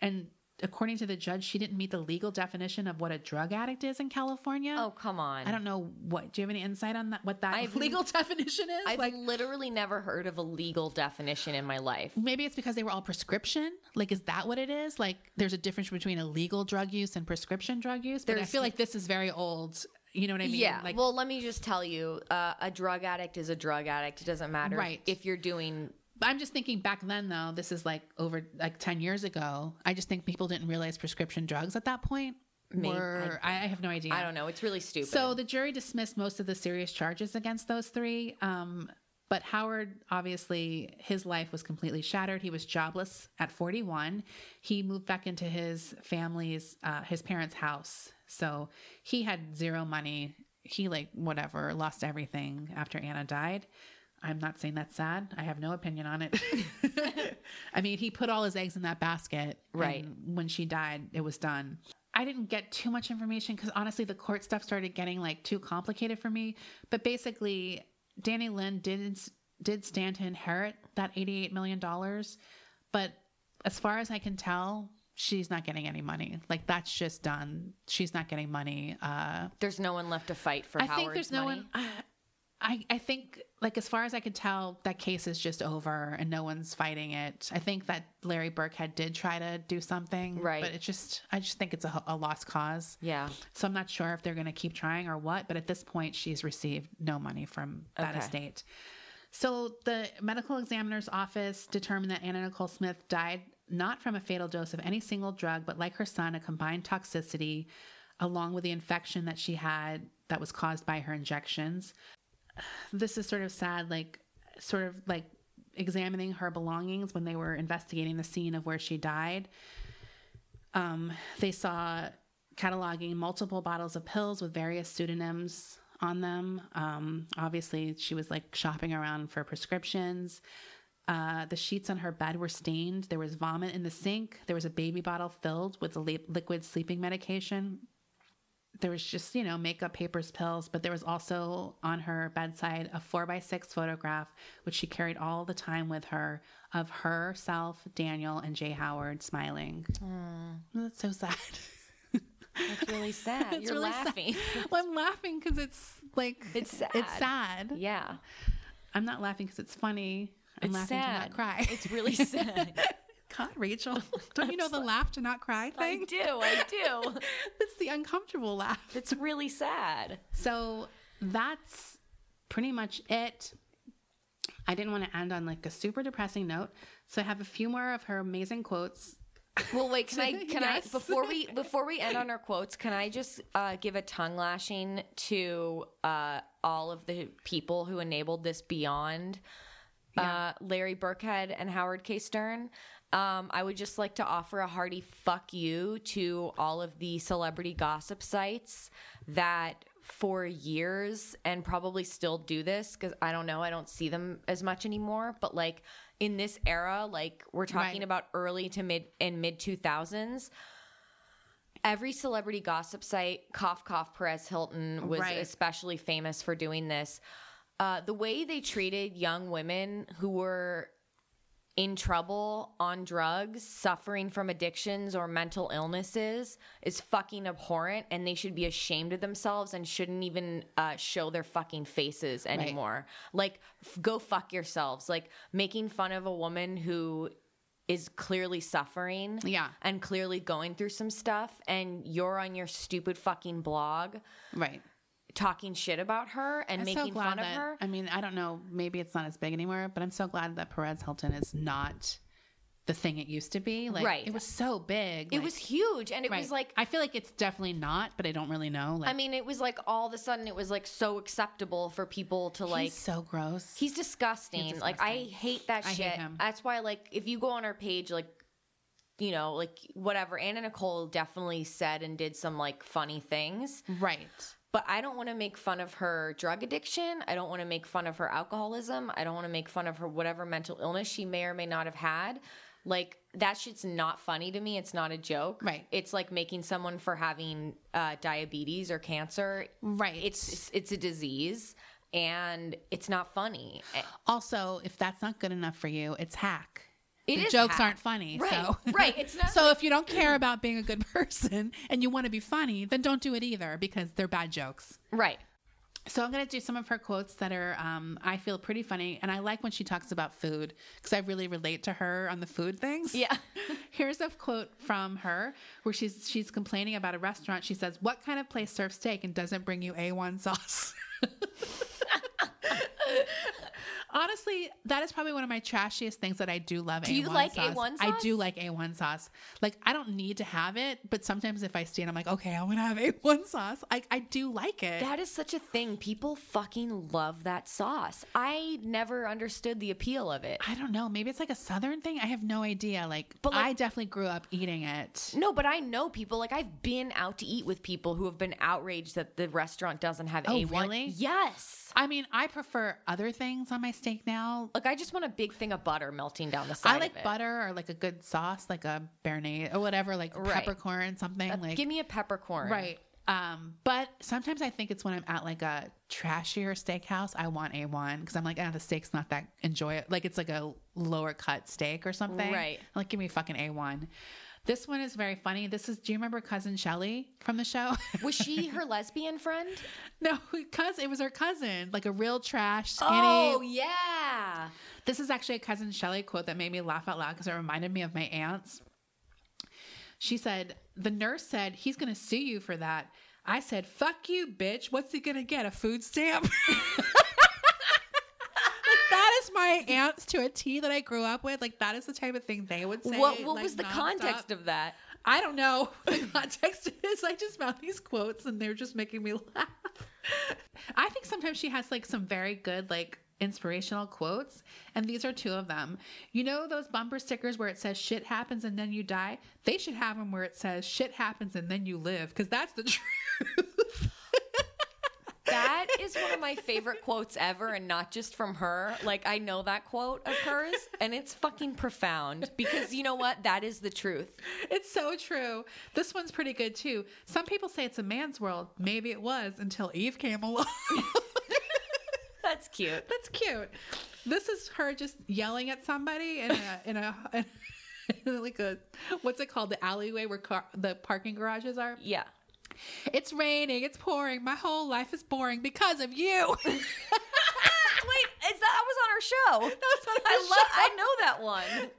and according to the judge, she didn't meet the legal definition of what a drug addict is in California. Oh, come on. I don't know what. Do you have any insight on that? What that I've- legal definition is? I've like, literally never heard of a legal definition in my life. maybe it's because they were all prescription. Like, is that what it is? Like, there's a difference between illegal drug use and prescription drug use. But I feel like this is very old. You know what I mean? Yeah. Like, well, let me just tell you, uh, a drug addict is a drug addict. It doesn't matter Right. if you're doing. I'm just thinking back then, though. This is like over like ten years ago. I just think people didn't realize prescription drugs at that point. Maybe- were, I, I have no idea. I don't know. It's really stupid. So the jury dismissed most of the serious charges against those three. Um, but Howard, obviously, his life was completely shattered. He was jobless at 41. He moved back into his family's, uh, his parents' house. So he had zero money. He, like, whatever, lost everything after Anna died. I'm not saying that's sad. I have no opinion on it. I mean, he put all his eggs in that basket. Right. and when she died, it was done. I didn't get too much information because honestly, the court stuff started getting like too complicated for me. But basically, Dannielynn did did stand to inherit that eighty eight million dollars, but as far as I can tell, she's not getting any money. Like that's just done. She's not getting money. Uh, there's no one left to fight for I Howard's think there's no money. one. I, I I think like as far as I could tell, that case is just over and no one's fighting it. I think that Larry Birkhead did try to do something, Right. But it just I just think it's a, a lost cause. Yeah. So I'm not sure if they're going to keep trying or what. But at this point, she's received no money from that Okay. estate. So the medical examiner's office determined that Anna Nicole Smith died not from a fatal dose of any single drug, but like her son, a combined toxicity, along with the infection that she had that was caused by her injections. This is sort of sad, like sort of like examining her belongings when they were investigating the scene of where she died. Um, they saw cataloging multiple bottles of pills with various pseudonyms on them. Um, obviously, she was like shopping around for prescriptions. Uh, the sheets on her bed were stained. There was vomit in the sink. There was a baby bottle filled with li- liquid sleeping medication. There was just, you know, makeup, papers, pills, but there was also on her bedside a four by six photograph, which she carried all the time with her of herself, Daniel, and J. Howard smiling. That's so sad. It's really sad. It's You're really sad. laughing. well, I'm laughing because it's like It's sad. It's sad. yeah. I'm not laughing because it's funny. I'm It's laughing to sad. not cry. It's really sad. God, Rachel, don't you know the laugh to not cry thing? I do. I do. It's the uncomfortable laugh. It's really sad. So that's pretty much it. I didn't want to end on like a super depressing note, so I have a few more of her amazing quotes. Well, wait. Can I? Can Yes. I? Before we before we end on our quotes, can I just uh, give a tongue lashing to uh, all of the people who enabled this beyond uh, Larry Birkhead and Howard K. Stern? Um, I would just like to offer a hearty fuck you to all of the celebrity gossip sites that for years and probably still do this because I don't know, I don't see them as much anymore. But like in this era, like we're talking Right. about early to mid and mid 2000s, every celebrity gossip site, cough cough Perez Hilton was Right. especially famous for doing this. Uh, the way they treated young women who were in trouble on drugs, suffering from addictions or mental illnesses is fucking abhorrent and they should be ashamed of themselves and shouldn't even uh, show their fucking faces anymore. Like, f- go fuck yourselves. Like, making fun of a woman who is clearly suffering Yeah. and clearly going through some stuff and you're on your stupid fucking blog Right. Talking shit about her and I'm making so fun that, of her. I mean, I don't know. Maybe it's not as big anymore, but I'm so glad that Perez Hilton is not the thing it used to be. Like, Right. It was so big. it like- was huge and it right. was like I feel like it's definitely not, but I don't really know. Like, I mean, it was like all of a sudden it was like so acceptable for people to like. he's so gross. He's disgusting. Like I hate that I shit. That's why, like, if you go on our page, like, you know, like whatever, Anna Nicole definitely said and did some like funny things. right. But I don't want to make fun of her drug addiction. I don't want to make fun of her alcoholism. I don't want to make fun of her whatever mental illness she may or may not have had. Like that shit's not funny to me. It's not a joke. Right. It's like making someone for having uh, diabetes or cancer. Right. It's it's a disease and it's not funny. Also, if that's not good enough for you, it's hack. The jokes aren't funny. Right, So right. It's not So if you don't care about being a good person and you want to be funny, then don't do it either because they're bad jokes. right. So I'm going to do some of her quotes that are um, I feel pretty funny, and I like when she talks about food because I really relate to her on the food things. Yeah. Here's a quote from her where she's she's complaining about a restaurant. She says, "What kind of place serves steak and doesn't bring you A1 sauce?" Honestly, that is probably one of my trashiest things that I do love. Do you A1 like sauce. A1 I do like A1 sauce. Like I don't need to have it, but sometimes if I see it, I'm like, okay, I'm gonna have A1 sauce. I I do like it. That is such a thing. People fucking love that sauce. I never understood the appeal of it. I don't know. Maybe it's like a southern thing. I have no idea. Like, But, like- I definitely grew up eating it. No, but I know people like I've been out to eat with people who have been outraged that the restaurant doesn't have Oh, A1. really? Yes. I mean, I prefer other things on my steak now. Like I just want a big thing of butter melting down the side. I like butter or like a good sauce, like a béarnaise or whatever, like Right. peppercorn, something Uh, like Give me a peppercorn. right. Um, but sometimes I think it's when I'm at like a trashier steakhouse, I want A1 because I'm like, ah, the steak's not that enjoy it. Like it's like a lower cut steak or something. Right. I'm like, give me fucking A1. This one is very funny. This is, do you remember cousin Shelly from the show? Was she her lesbian friend? no, because it was her cousin, like a real trash, skinny. Oh yeah. This is actually a cousin Shelley quote that made me laugh out loud because it reminded me of my aunts. She said, The nurse said, he's going to sue you for that. I said, Fuck you, bitch. What's he going to get? A food stamp? Like, that is my aunts to a T that I grew up with. Like, that is the type of thing they would say. What what like, was the nonstop. context of that? I don't know what the context is. I just found these quotes and they're just making me laugh. I think sometimes she has like some very good, like, inspirational quotes. And these are two of them. You know, those bumper stickers where it says shit happens and then you die? They should have them where it says shit happens and then you live because that's the truth. That is one of my favorite quotes ever, and not just from her. Like, I know that quote of hers, and it's fucking profound because you know what? That is the truth. It's so true. This one's pretty good too. Some people say it's a man's world. Maybe it was until Eve came along. That's cute. That's cute. This is her just yelling at somebody in a in a, in like a what's it called the alleyway where car, the parking garages are. Yeah. It's raining. It's pouring. My whole life is boring because of you. Wait, is that, that was on our show? was on our I show. love. I know that one.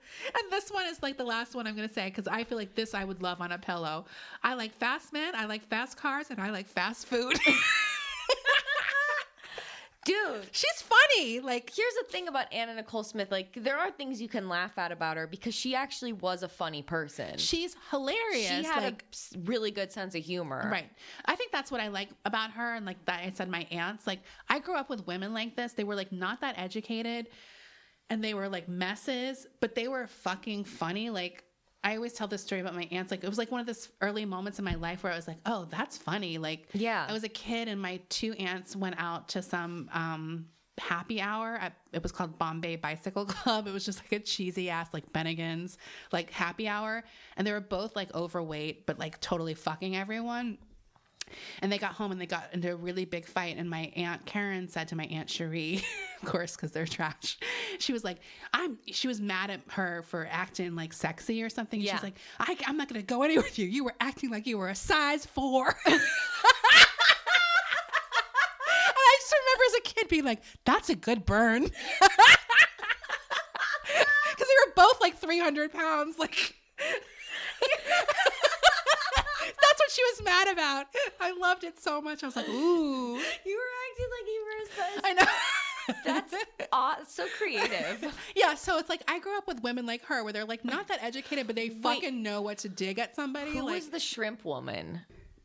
and this one is like the last one I'm gonna say because I feel like this I would love on a pillow. I like fast men. I like fast cars, and I like fast food. Dude, She's funny. Like here's the thing about Anna Nicole Smith. Like, there are things you can laugh at about her because she actually was a funny person. she's hilarious. She had like, a really good sense of humor. Right. I think that's what I like about her. And like that, I said, my aunts, like, I grew up with women like this. They were like not that educated and they were like messes, but they were fucking funny. Like, I always tell this story about my aunts. Like, it was like one of those early moments in my life where I was like, oh, that's funny. Like, Yeah. I was a kid and my two aunts went out to some, um, happy hour at, it was called bombay bicycle club it was just like a cheesy ass like bennigan's like happy hour and they were both like overweight but like totally fucking everyone and they got home and they got into a really big fight. And my aunt Karen said to my aunt Cherie, of course, because they're trash. She was like, "I'm." She was mad at her for acting like sexy or something. Yeah. She's like, I, "I'm not going to go anywhere with you. You were acting like you were a size four. and I just remember as a kid being like, "That's a good burn," because they were both like 300 pounds. Like. That's what she was mad about. I loved it so much. I was like, ooh. You were acting like you were a. I know. That's aw- so creative. yeah, so it's like I grew up with women like her where they're like not that educated, but they fucking know what to dig at somebody. Who like, was the shrimp woman?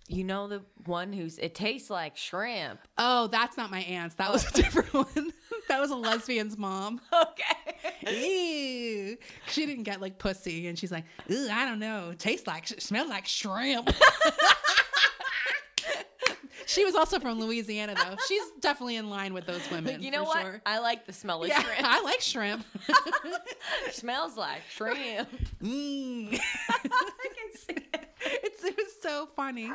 You know the one who's it tastes like shrimp. oh, that's not my aunt's. That was a different one. that was a lesbian's mom. Okay. Ew. She didn't get like pussy, and she's like, Ooh, I don't know. Tastes like, smell like shrimp. she was also from Louisiana, though. She's definitely in line with those women. You know what? Sure. I like the smell of Yeah, shrimp. I like shrimp. smells like shrimp. Mm. It's, it was so funny.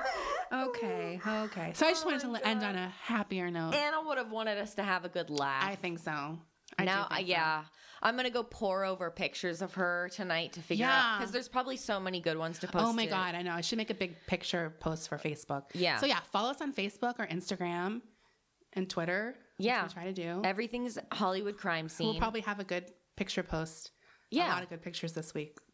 Okay, okay. So I just oh wanted to end on a happier note. Anna would have wanted us to have a good laugh. I think so. I do now, so. yeah. I'm gonna go pour over pictures of her tonight to figure out because there's probably so many good ones to post. Oh my to- god, I know. I should make a big picture post for Facebook. Yeah. So yeah, follow us on Facebook or Instagram and Twitter. Yeah. we try to do. Everything's Hollywood crime scene. We'll probably have a good picture post. Yeah. a lot of good pictures this week.